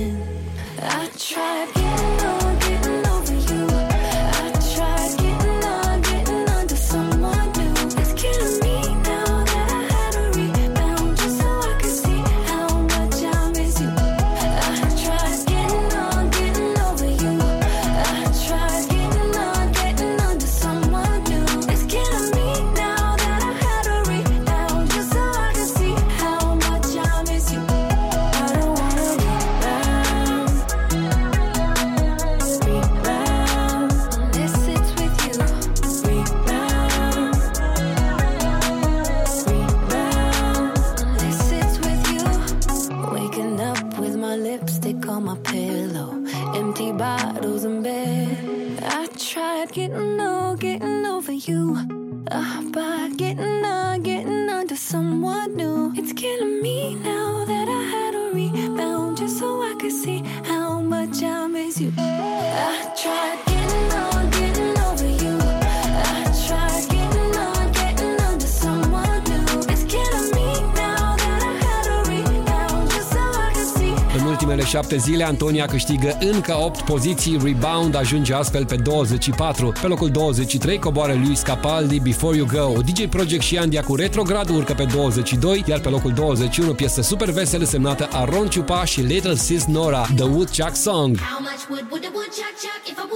Speaker 3: 6 zile, Antonia câștigă încă 8 poziții, rebound ajunge astfel pe 24. Pe locul 23 coboară Luis Capaldi, Before You Go. DJ Project și Andia cu Retrograd urcă pe 22, iar pe locul 21 piesă super veselă semnată Aron Ciupa și Little Sis Nora, The Woodchuck Song.
Speaker 22: How much wood would a woodchuck chuck if a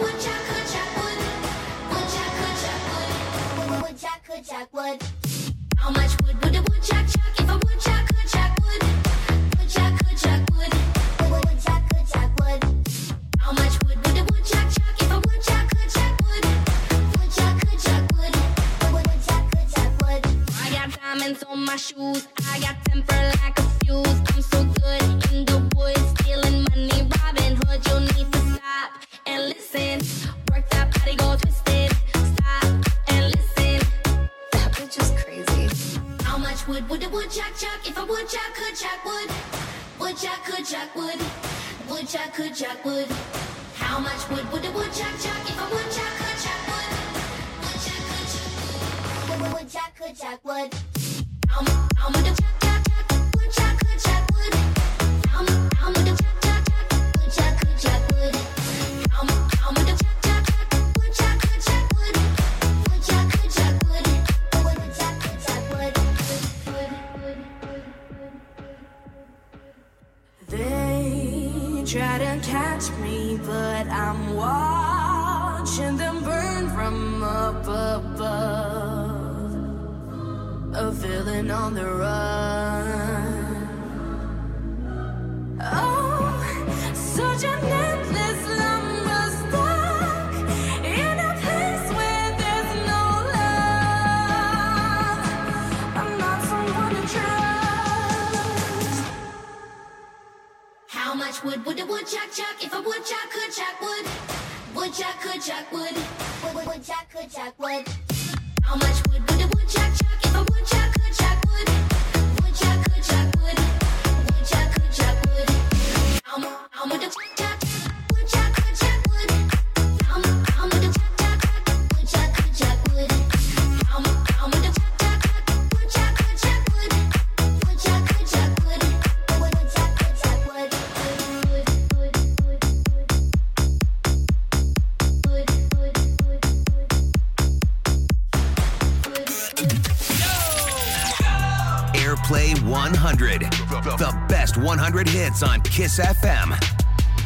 Speaker 22: woodchuck could Chuck. How much wood would a woodchuck chuck if a woodchuck could chuck wood? Could chuck wood. Woodchuck chuck wood. How much wood would a woodchuck chuck if a woodchuck could chuck wood? Woodchuck chuck wood. Woodchuck chuck wood. I got diamonds on my shoes. I got temper like a fuse. Wood? Woodchuck could chuck wood. Woodchuck could chuck wood. How much wood would a woodchuck chuck if a woodchuck could chuck wood? Woodchuck could chuck wood. Woodchuck could wood. How mu- how much
Speaker 23: On the run. Oh, such an endless lumber stuck in a place where there's no love. I'm not someone to trust.
Speaker 22: How much wood would a woodchuck chuck if a woodchuck could chuck wood? Woodchuck could chuck wood- Woodchuck could chuck wood. How much
Speaker 2: Kiss FM.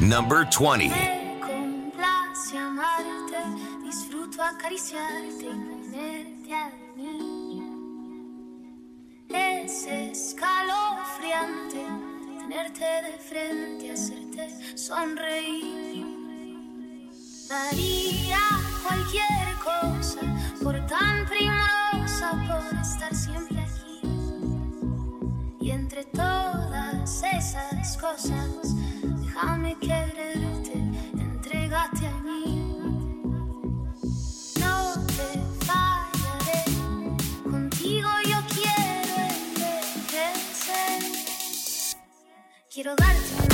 Speaker 2: Number 20.
Speaker 24: Me complace amarte, disfruto acariciarte y ponerte a mí. Es escalofriante tenerte de frente, hacerte sonreír. Daría cualquier cosa por tan primorosa, por estar siempre Déjame quererte, entregate a mí. No te fallaré, contigo yo quiero envejecer. Quiero darte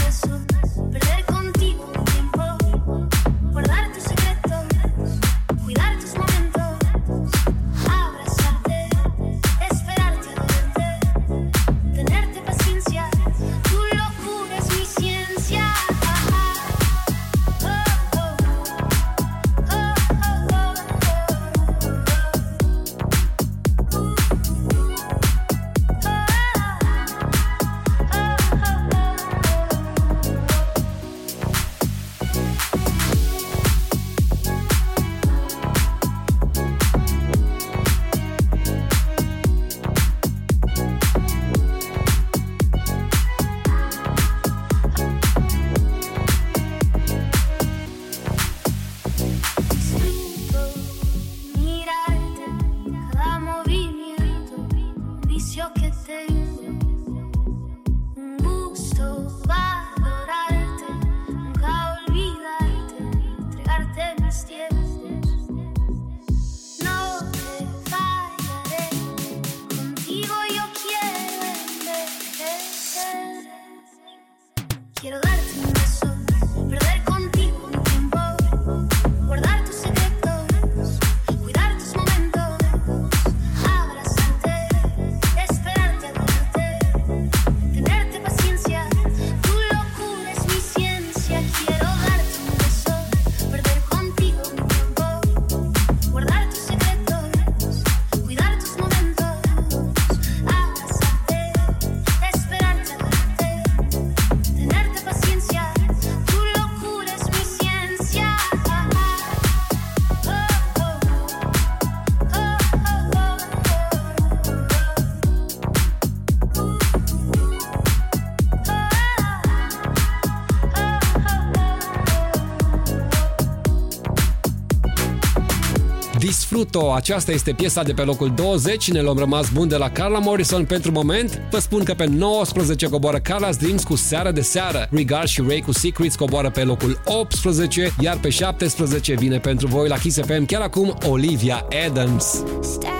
Speaker 3: Pluto. Aceasta este piesa de pe locul 20. Ne luăm rămas bun de la Carla Morrison pentru moment. Vă spun că pe 19 coboară Carla's Dreams cu Seară de Seară. Regard și Ray cu Secrets coboară pe locul 18, iar pe 17 vine pentru voi la Kiss FM chiar acum Olivia Adams.
Speaker 8: Stay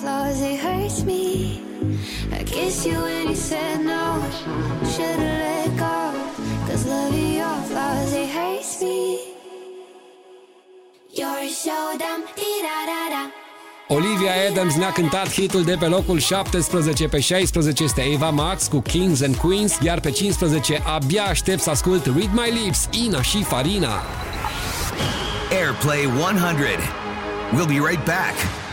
Speaker 8: flaws, it hurts me. I kissed you and you said no. Should've let go. Cause loving your flaws, it hurts me. You're so dumb, da da da.
Speaker 3: Olivia Adams ne-a cântat hitul de pe locul 17, pe 16 este Eva Max cu Kings and Queens, iar pe 15 abia aștept să ascult Read My Lips, Ina și Farina.
Speaker 2: Airplay 100. We'll be right back.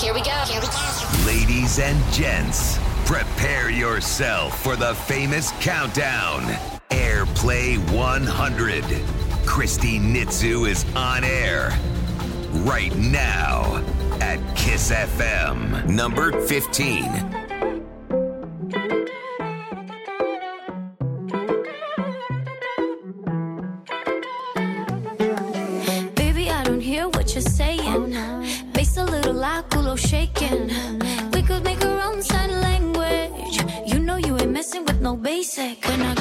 Speaker 25: Here, we go. Here we go.
Speaker 2: Ladies and gents, prepare yourself for the famous countdown. Airplay 100. Christy Nitzu is on air right now at Kiss FM, number 15.
Speaker 8: Culo shaking. We could make our own sign language. You know you ain't messing with no basic. When I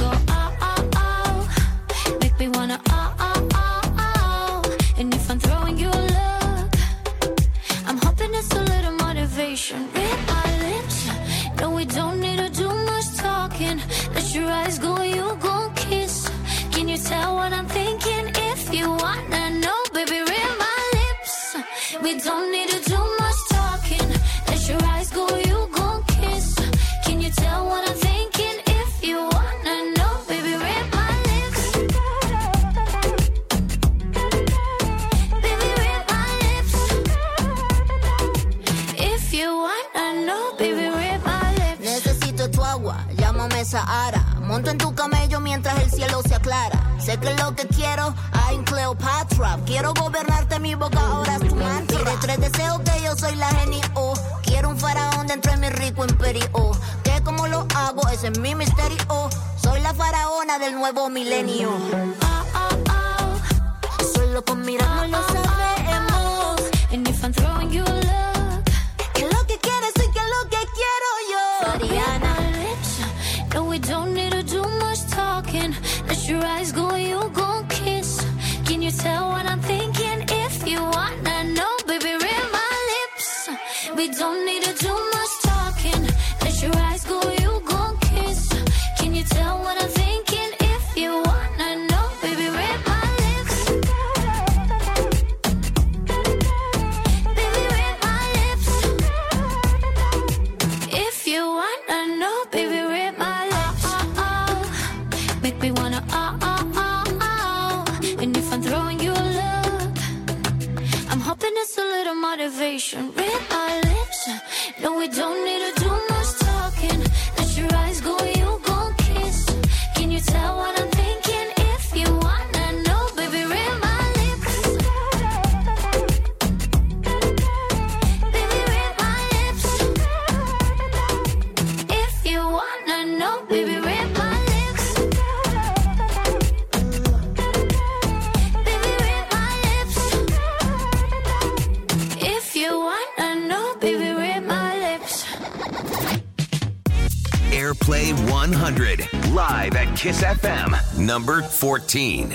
Speaker 8: Take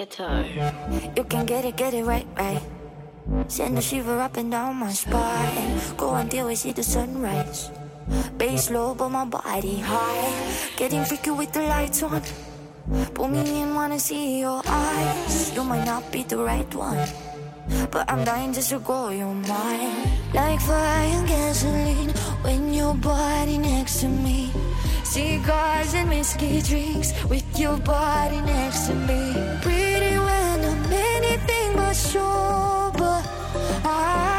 Speaker 8: a. You can
Speaker 26: get it, get it right, right. Send a shiver up and down my spine. Go until we see the sunrise. Bass low, but my body high. Getting freaky with the lights on. Pull me in, wanna see your eyes. You might not be the right one, but I'm dying just to go your mind. Like fire and gasoline when your body next to me. Cigars and whiskey drinks with your body next to me. Pretty when I'm anything but sober. I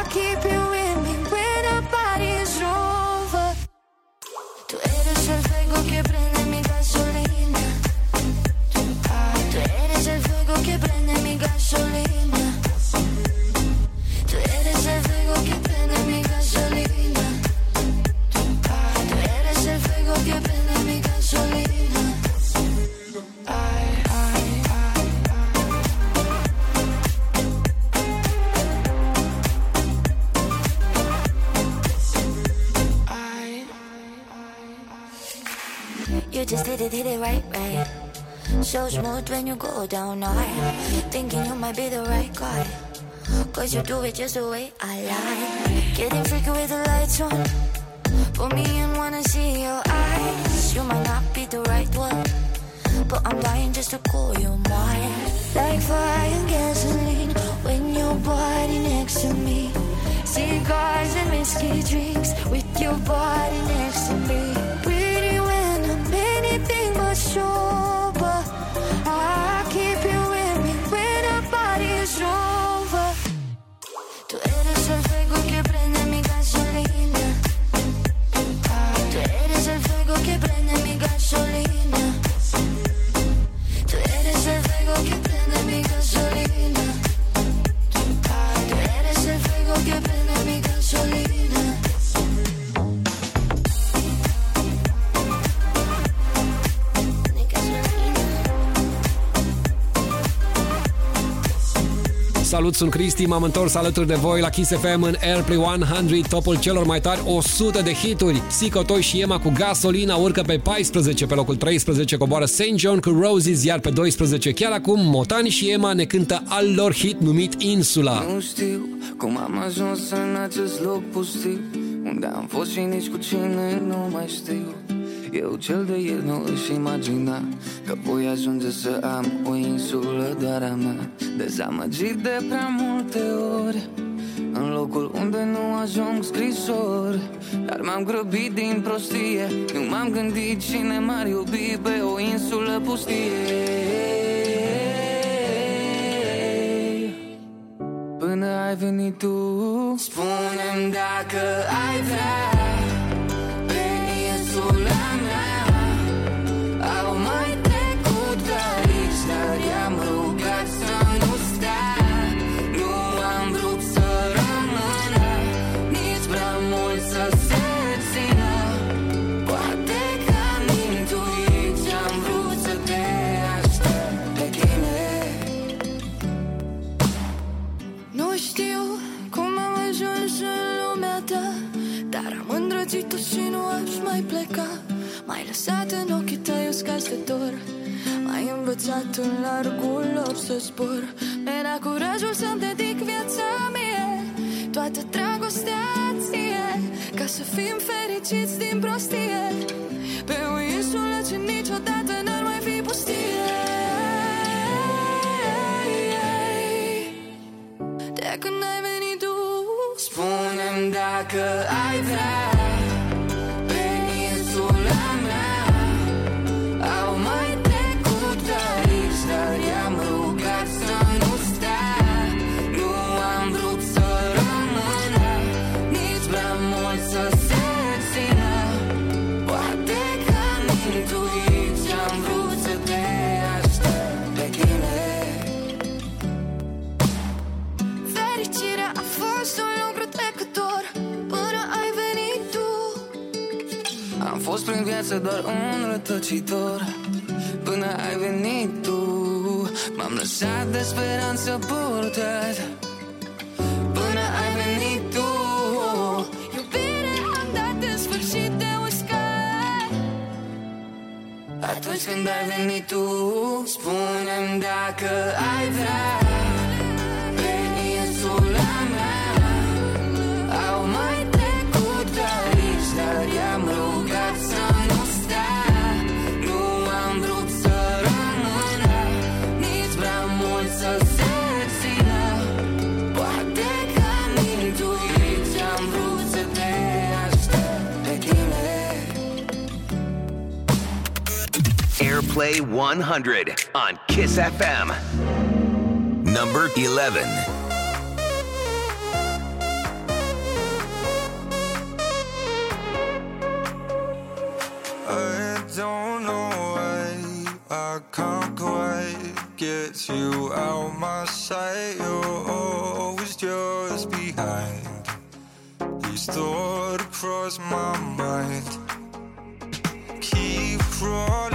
Speaker 8: So smooth when you go down hard. Thinking you might be the right guy. Cause you do it just the way I like. Getting freaky with the lights on. Put me in, wanna see your eyes. You might not be the right one. But I'm dying just to call you mine. Like fire and gasoline when your body next to me. Cigars and whiskey drinks with your body next to me. Pretty when I'm anything but sober. I
Speaker 3: Salut, sunt Cristi, m-am întors alături de voi la Kiss FM în Airplay 100, topul celor mai tari 100 de hituri. Sico Toi și Ema cu Gasolina urcă pe 14, pe locul 13 coboară St. John cu Roses, iar pe 12 chiar acum Motani și Ema ne cântă al lor hit numit Insula.
Speaker 27: Nu știu cum am ajuns în acest loc pustiu Unde am fost și nici cu cine nu mai știu Eu cel de ieri nu își imagina Că voi ajunge să am o insulă doar a mea Dezamăgit de prea multe ori în locul unde nu ajung scrisori. Dar m-am grăbit din prostie Nu m-am gândit cine m-ar iubi pe o insulă pustie. Până ai venit tu Spune-mi dacă ai vrea Pe insula mea mai
Speaker 28: pleca? M-ai lăsat în ochii tăi uscați de dor. M-ai învățat în largul lor să zbor. Mi-era curajul să-mi dedic viața mie Toată dragostea ție Ca să fim fericiți din prostie. Pe o insulă ce niciodată n-ar mai fi pustie. De când ai venit tu
Speaker 27: Spune-mi dacă ai vrea viață doar un rătăcitor. Până ai venit tu M-am lăsat de speranță purtat. Până ai venit tu
Speaker 28: Iubire am dat în sfârșit de uscat.
Speaker 27: Atunci când ai venit tu Spune-mi dacă ai vrea
Speaker 2: Airplay 100 on Kiss FM. Number 11.
Speaker 29: I don't know why I can't quite get you out my sight. You're always just behind. Each thought across my mind. Keep crawling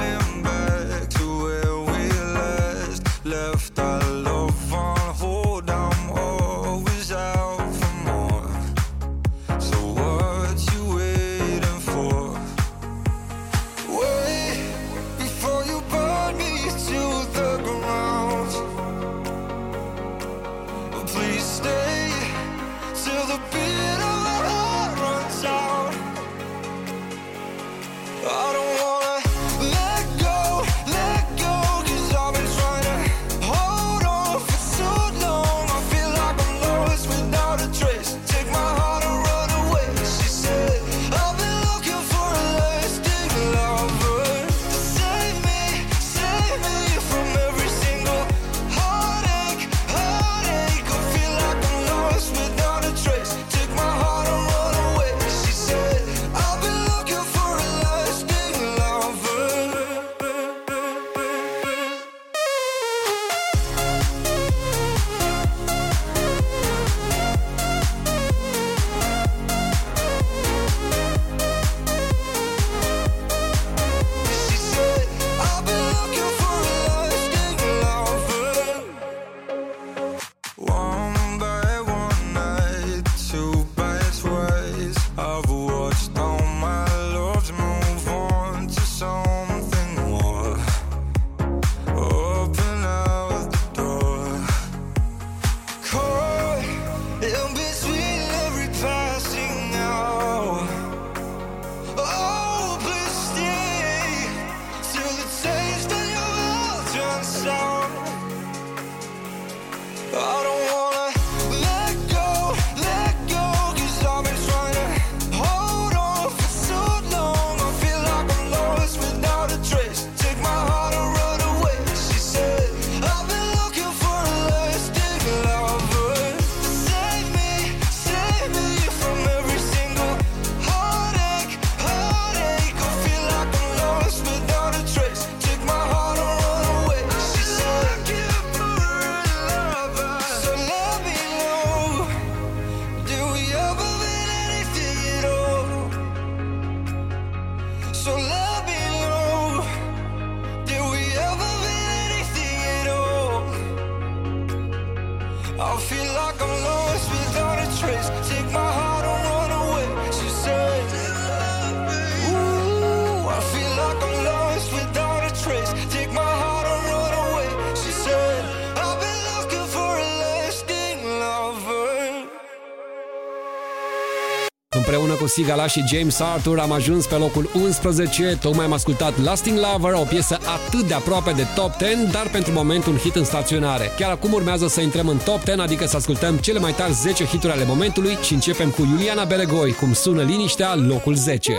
Speaker 3: Sigala și James Arthur am ajuns pe locul 11. Tocmai am ascultat Lasting Lover, o piesă atât de aproape de top 10, dar pentru moment un hit în staționare. Chiar acum urmează să intrăm în top 10, adică să ascultăm cele mai tari 10 hituri ale momentului și începem cu Juliana Beregoi, cum sună liniștea, locul 10.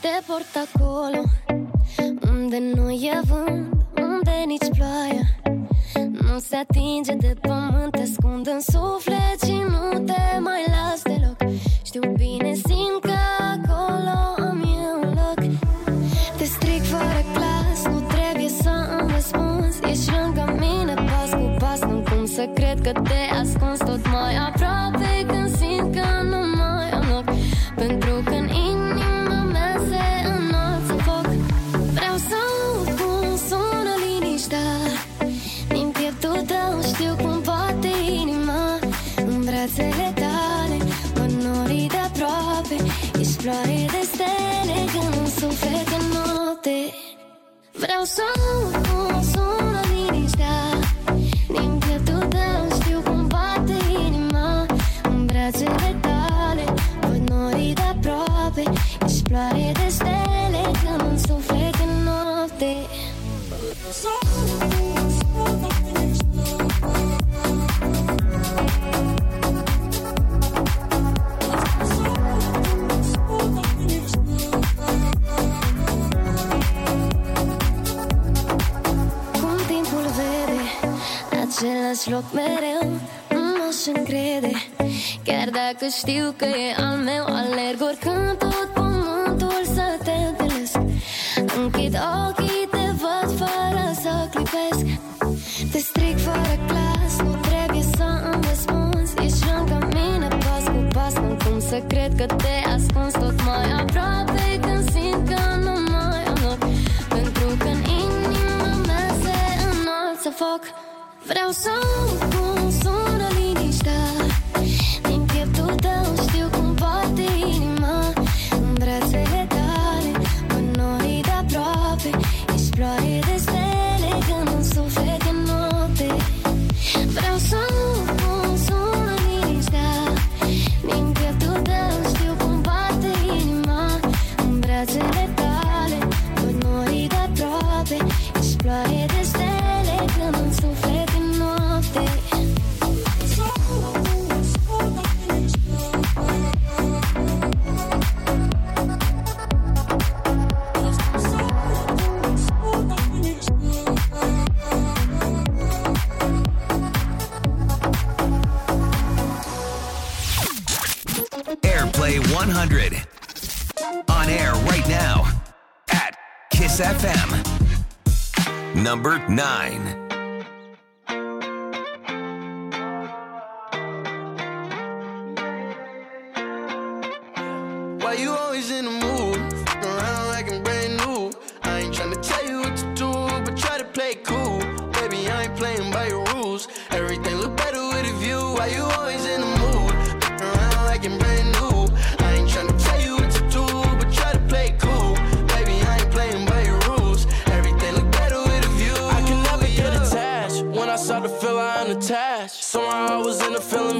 Speaker 10: Te port acolo unde nu e vânt se atinge de pământ, te ascund în suflet So. las loc mereu Nu m-aș încrede. Chiar dacă știu că e al meu Alerg oricând tot pământul să te întâlnesc Închid ochii, te văd fără să clipesc. Te stric fără clas, nu trebuie să îmi răspunzi. Ești lângă mine pas cu pas Nu cum să cred că te ascunzi. Tot
Speaker 2: So. 100. On air right now at Kiss FM. Number 9.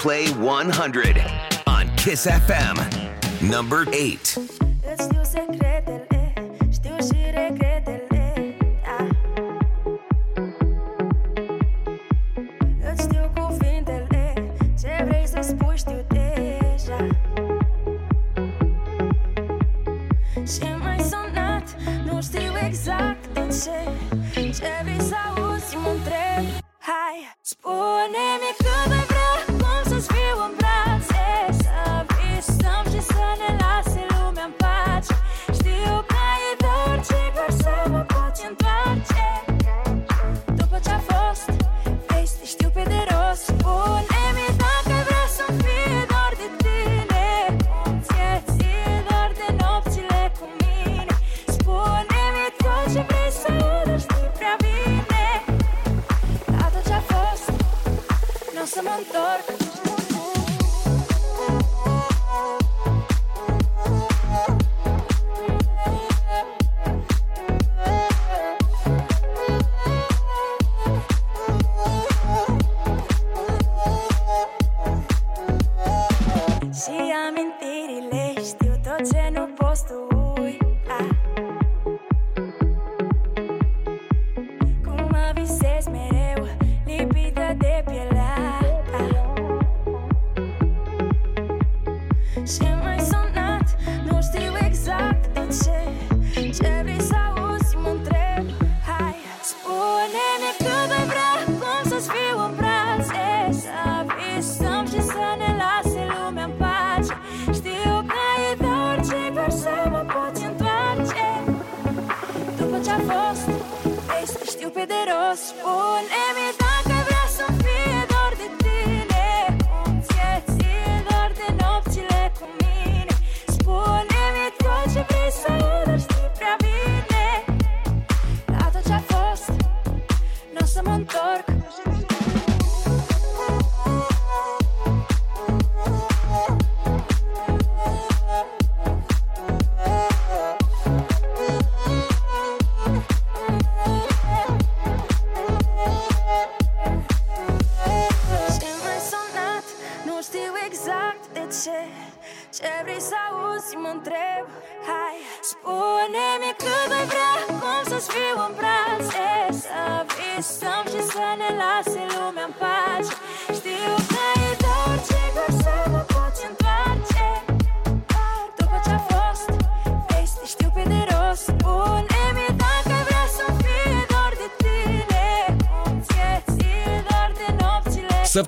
Speaker 30: Play
Speaker 8: 100 on Kiss FM, number 8.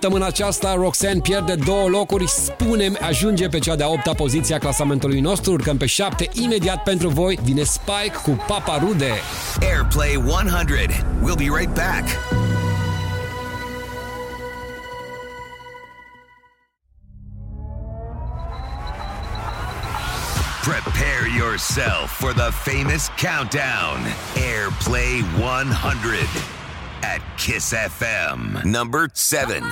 Speaker 3: Săptămâna aceasta Roxanne pierde două locuri, spunem ajunge pe cea de-a opta poziție a clasamentului nostru, urcăm pe 7 imediat pentru voi, vine Spike cu Papa Rude.
Speaker 8: Airplay 100. We'll be right back. Prepare yourself for the famous countdown. Airplay 100. at Kiss FM. Number 7.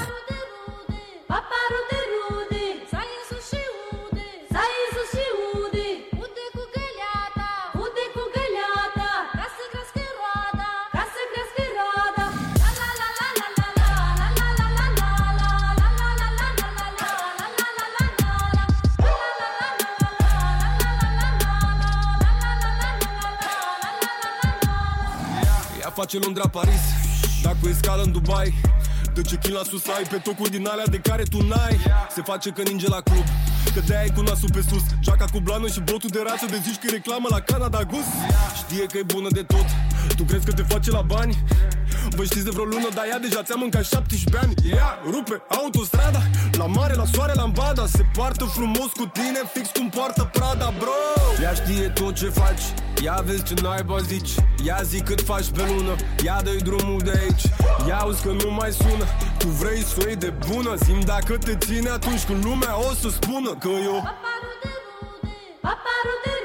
Speaker 31: faccio Londra a Parigi În scală în Dubai. De ce chin la sus ai pe tocuri din alea de care tu n-ai? Se face că ninge la club Că de ai cu nasul pe sus. Ceaca cu blană și botul de rață De zici că reclamă la Canada Gus Știe că e bună de tot Tu crezi că te face la bani? Vă știți de vreo lună, dar ea deja ți-a mâncat 17 ani. Ea rupe autostrada La mare, la soare, la ambada Se poartă frumos cu tine, fix cum poartă Prada, bro. Ea știe tot ce faci. Ia vezi ce naiba zici. Ia zi cât faci pe lună. Ia dă drumul de aici. Ia auzi că nu mai sună. Tu vrei să o iei de bună? Zim dacă te ține atunci când lumea o să spună Că eu
Speaker 32: Paparu de rude,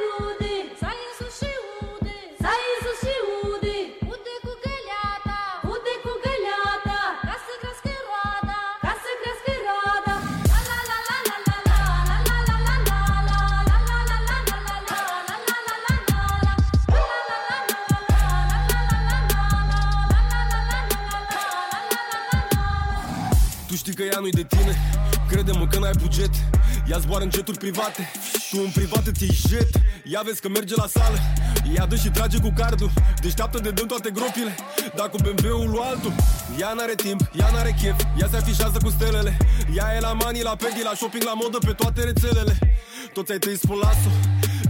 Speaker 31: știi că ea nu-i de tine? Crede-mă că n-ai buget. Ea zboară în jeturi private. Tu în privat îți iei jet. Ia vezi că merge la sală. Ea dă și trage cu cardul. Deșteaptă de dăm toate gropile. Dar cu BMW-ul lui altul. Ea n-are timp, ea n-are chef. Ea se afișează cu stelele. Ea e la mani, la pedi, la shopping, la modă Pe toate rețelele. Toți ai tăi spun lasă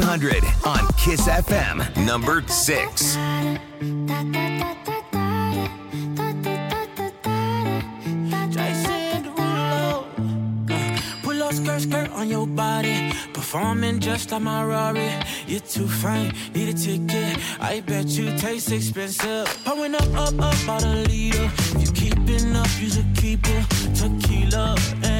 Speaker 2: 100 on Kiss FM, number 6.
Speaker 33: Jason Derulo. Pull up skirt, skirt on your body. Performing just like my Rari. You're too fine, need a ticket. I bet you taste expensive. Pouring up, up, up, a. If you keeping up, you. Tequila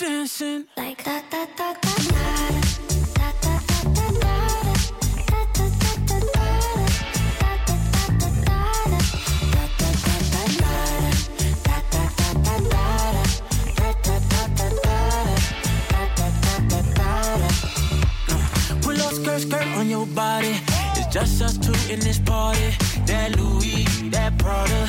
Speaker 33: Dancing.
Speaker 32: Like da da da da
Speaker 33: up skirt, skirt on your body. It's just us two in this party. That Louis, that Prada,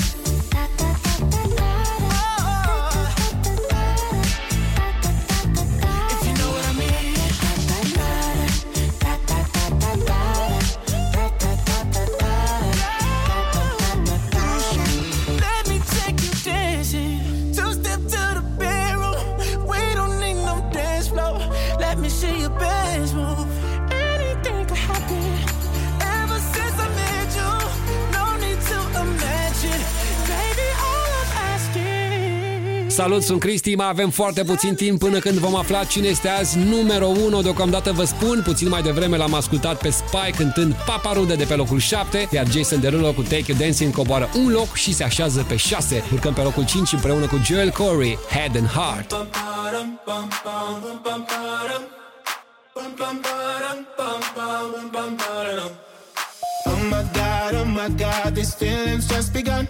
Speaker 3: Salut, sunt Cristi, mai avem foarte puțin timp până când vom afla cine este azi numero 1. Deocamdată vă spun, puțin mai devreme l-am ascultat pe Spy cântând Papa Rude de pe locul 7, iar Jason Derulo cu Take You Dancing coboară un loc și se așează pe 6. Urcăm pe locul 5 împreună cu Joel Corey, Head and Heart.
Speaker 34: Oh my god, oh my god, these feelings just begun.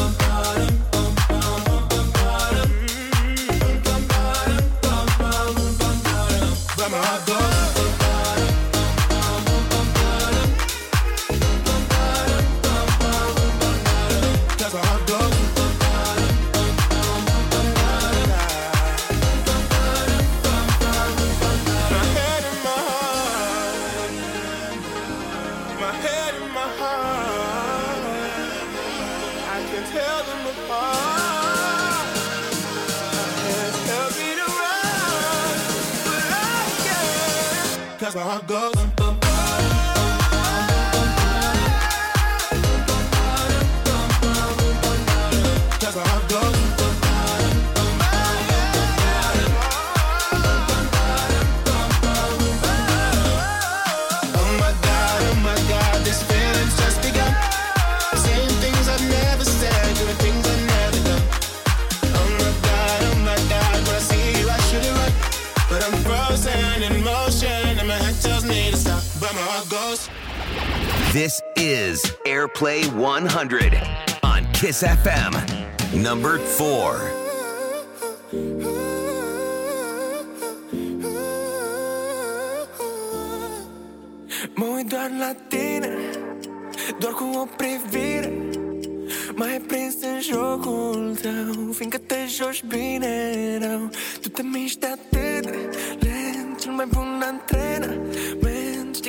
Speaker 34: I go. This
Speaker 2: is Airplay 100 on Kiss FM. Number 4.
Speaker 20: Mă uit doar la tine Doar cu o privire Mai prins în jocul tău Fiindcă te joci bine rău Tu te miști atât de lent Cel mai bun antrenament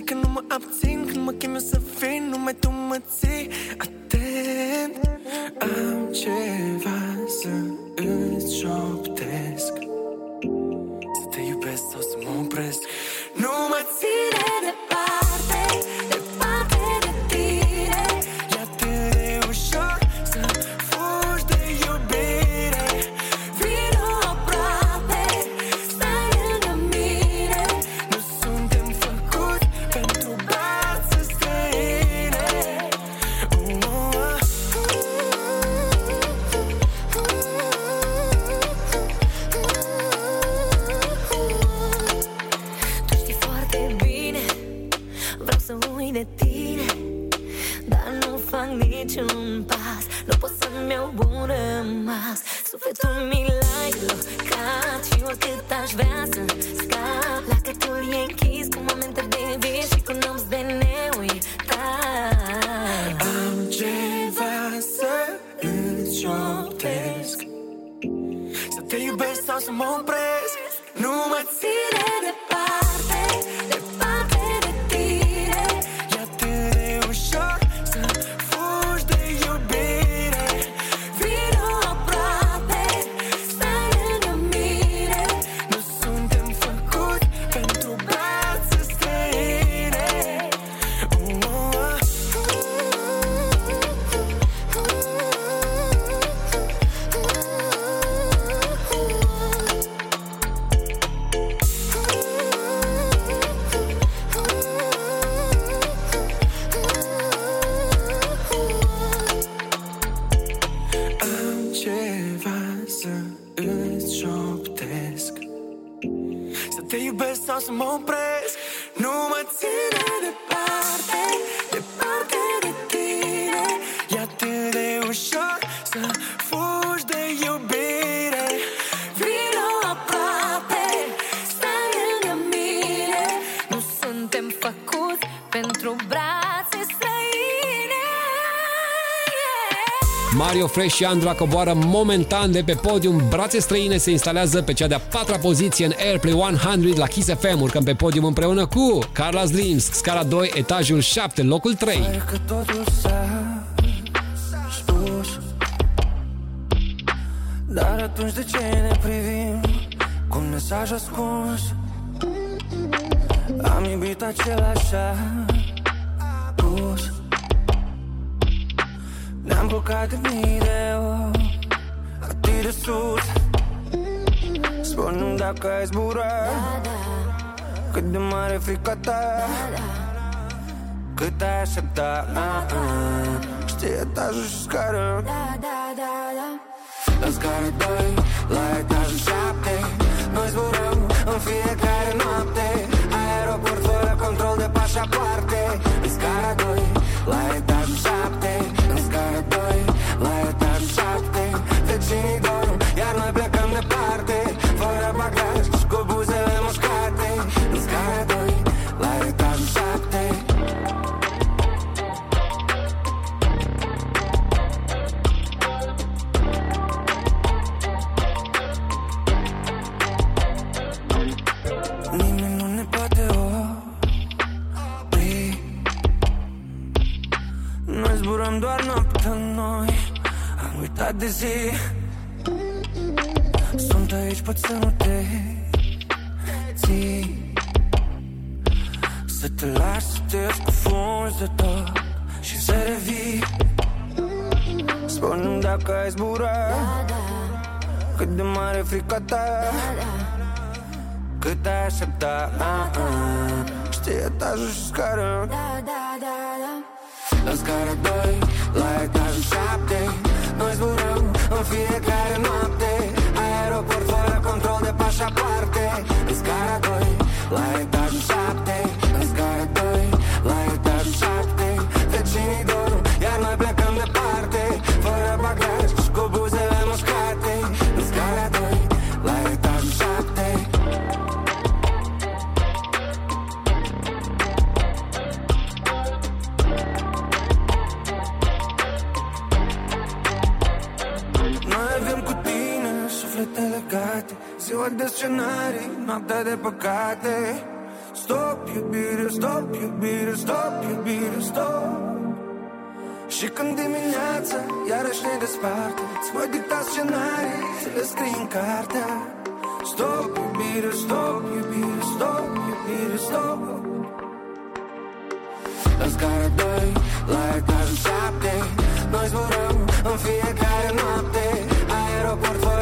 Speaker 20: Știi că nu mă abțin Când mă chem eu să vin Numai tu mă ții. Atent Am ceva să îți șoptesc. Să te iubesc sau să mă opresc. Nu mă ține departe Departe
Speaker 35: niciun pas. Nu pot să-mi iau bun rămas Sufletul mi l-ai blocat Și oricât aș vrea să scap La câtul e închis cu momente de vis Și cu nopți de neuitat.
Speaker 20: Am ceva să îți șoptesc Să te iubesc sau să mă opresc Nu mă ține departe Departe
Speaker 3: Fresh și Andra coboară momentan de pe podium. Brațe străine se instalează pe cea de-a patra poziție în Airplay 100 la Kiss FM. Urcăm pe podium împreună cu Carla's Dreams, scara 2, etajul 7, locul 3.
Speaker 20: Pare că totul s-a spus Dar atunci de ce ne privim cu un mesaj ascuns? Am iubit același apus Ne-am bucat de mii de ori Atât de sus. Spune-mi dacă ai zbura Cât de mare frica ta. Cât ai aștepta ah, ah. Știi etajul și scară.
Speaker 16: Da, da, da, da
Speaker 20: La scară 2, la etajul 7 Noi zburăm în fiecare noapte. Aeroport fără control de pașapoarte Am uitat de zi. Sunt aici, pot să nu te ții. Să te lași să te scufunzi de tot Și să revii. Spune-mi dacă ai zbura Cât de mare e frica ta? Cât ai aștepta? Ah, ah. Știi etajul și scară.
Speaker 16: Da, da, da, da
Speaker 20: La scară 2, la etajul 7 Noi zburăm în fiecare noapte Aeroport fără control de pașapoarte În scara 2, la etajul 7 de scenarii, noaptea de păcate. Stop iubire, stop iubire, stop iubire, stop. Și când dimineața iarăși ne desparte Îți voi dicta scenarii, să le scrii în cartea. Stop iubire, stop iubire, stop iubire, stop. La scara 2, la etajul 7 Noi zburăm în fiecare noapte. Aeroport fără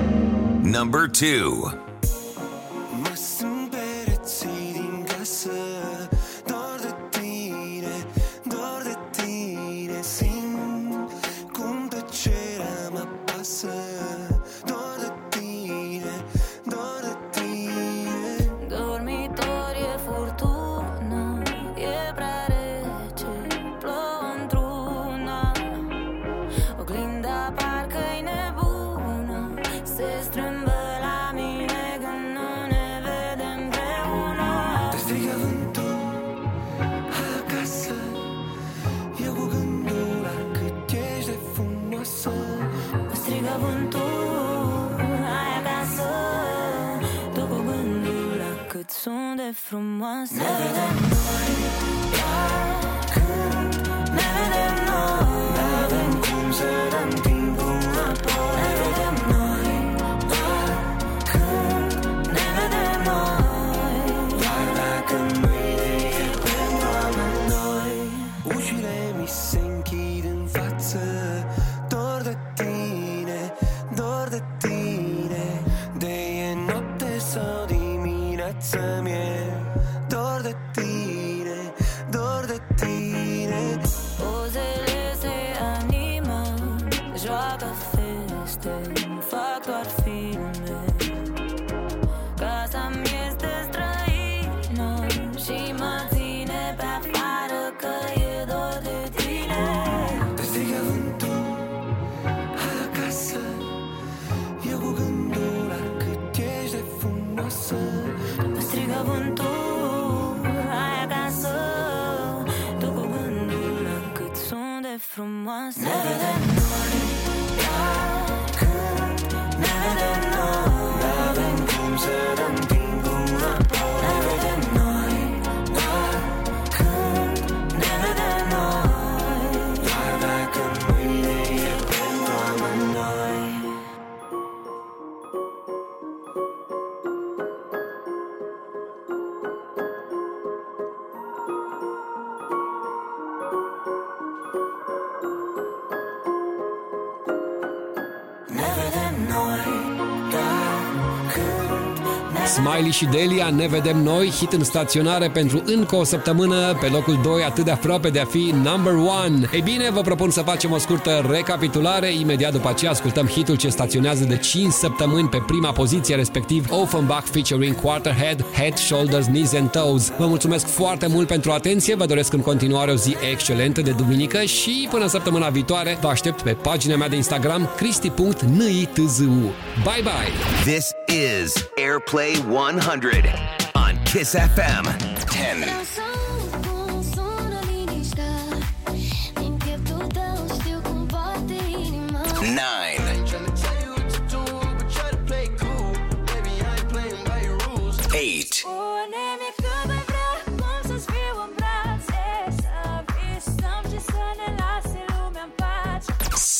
Speaker 2: number
Speaker 16: two. from myself. Ne
Speaker 3: Smiley și Delia, ne vedem noi, hit în staționare pentru încă o săptămână, pe locul 2, atât de aproape de a fi number 1. Ei bine, vă propun să facem o scurtă recapitulare, imediat după aceea ascultăm hitul ce staționează de 5 săptămâni pe prima poziție, respectiv Offenbach featuring Quarterhead, Head, Shoulders, Knees and Toes. Vă mulțumesc foarte mult pentru atenție, vă doresc în continuare o zi excelentă de duminică și până săptămâna viitoare vă aștept pe pagina mea de Instagram cristi.nitzu. Bye bye!
Speaker 2: This is Airplay 100 on Kiss FM 10.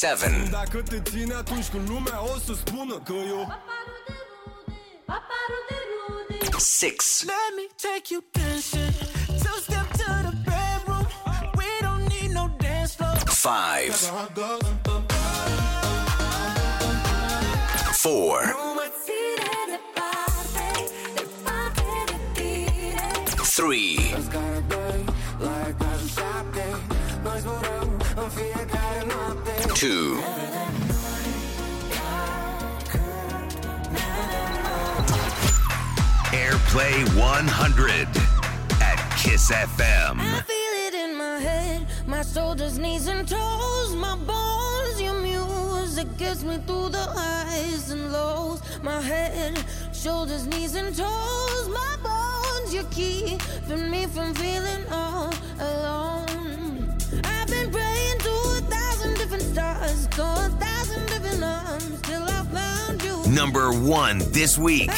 Speaker 2: seven.
Speaker 31: Dacă te ține atunci când lumea o să spună că eu
Speaker 2: six,
Speaker 33: Let me take you dancing. Two step to the bedroom. We don't need no dance floor.
Speaker 2: five, four,
Speaker 8: Nu mă ține departe, departe de tine
Speaker 2: three, two, Airplay 100 at Kiss FM.
Speaker 35: I feel it in my head, my shoulders, knees, and toes, my bones. Your music gets me through the highs and lows. My head, shoulders, knees, and toes, my bones. You're me from feeling all alone. I've been praying to a thousand different stars, to a thousand different arms, till I found you
Speaker 2: number one this week.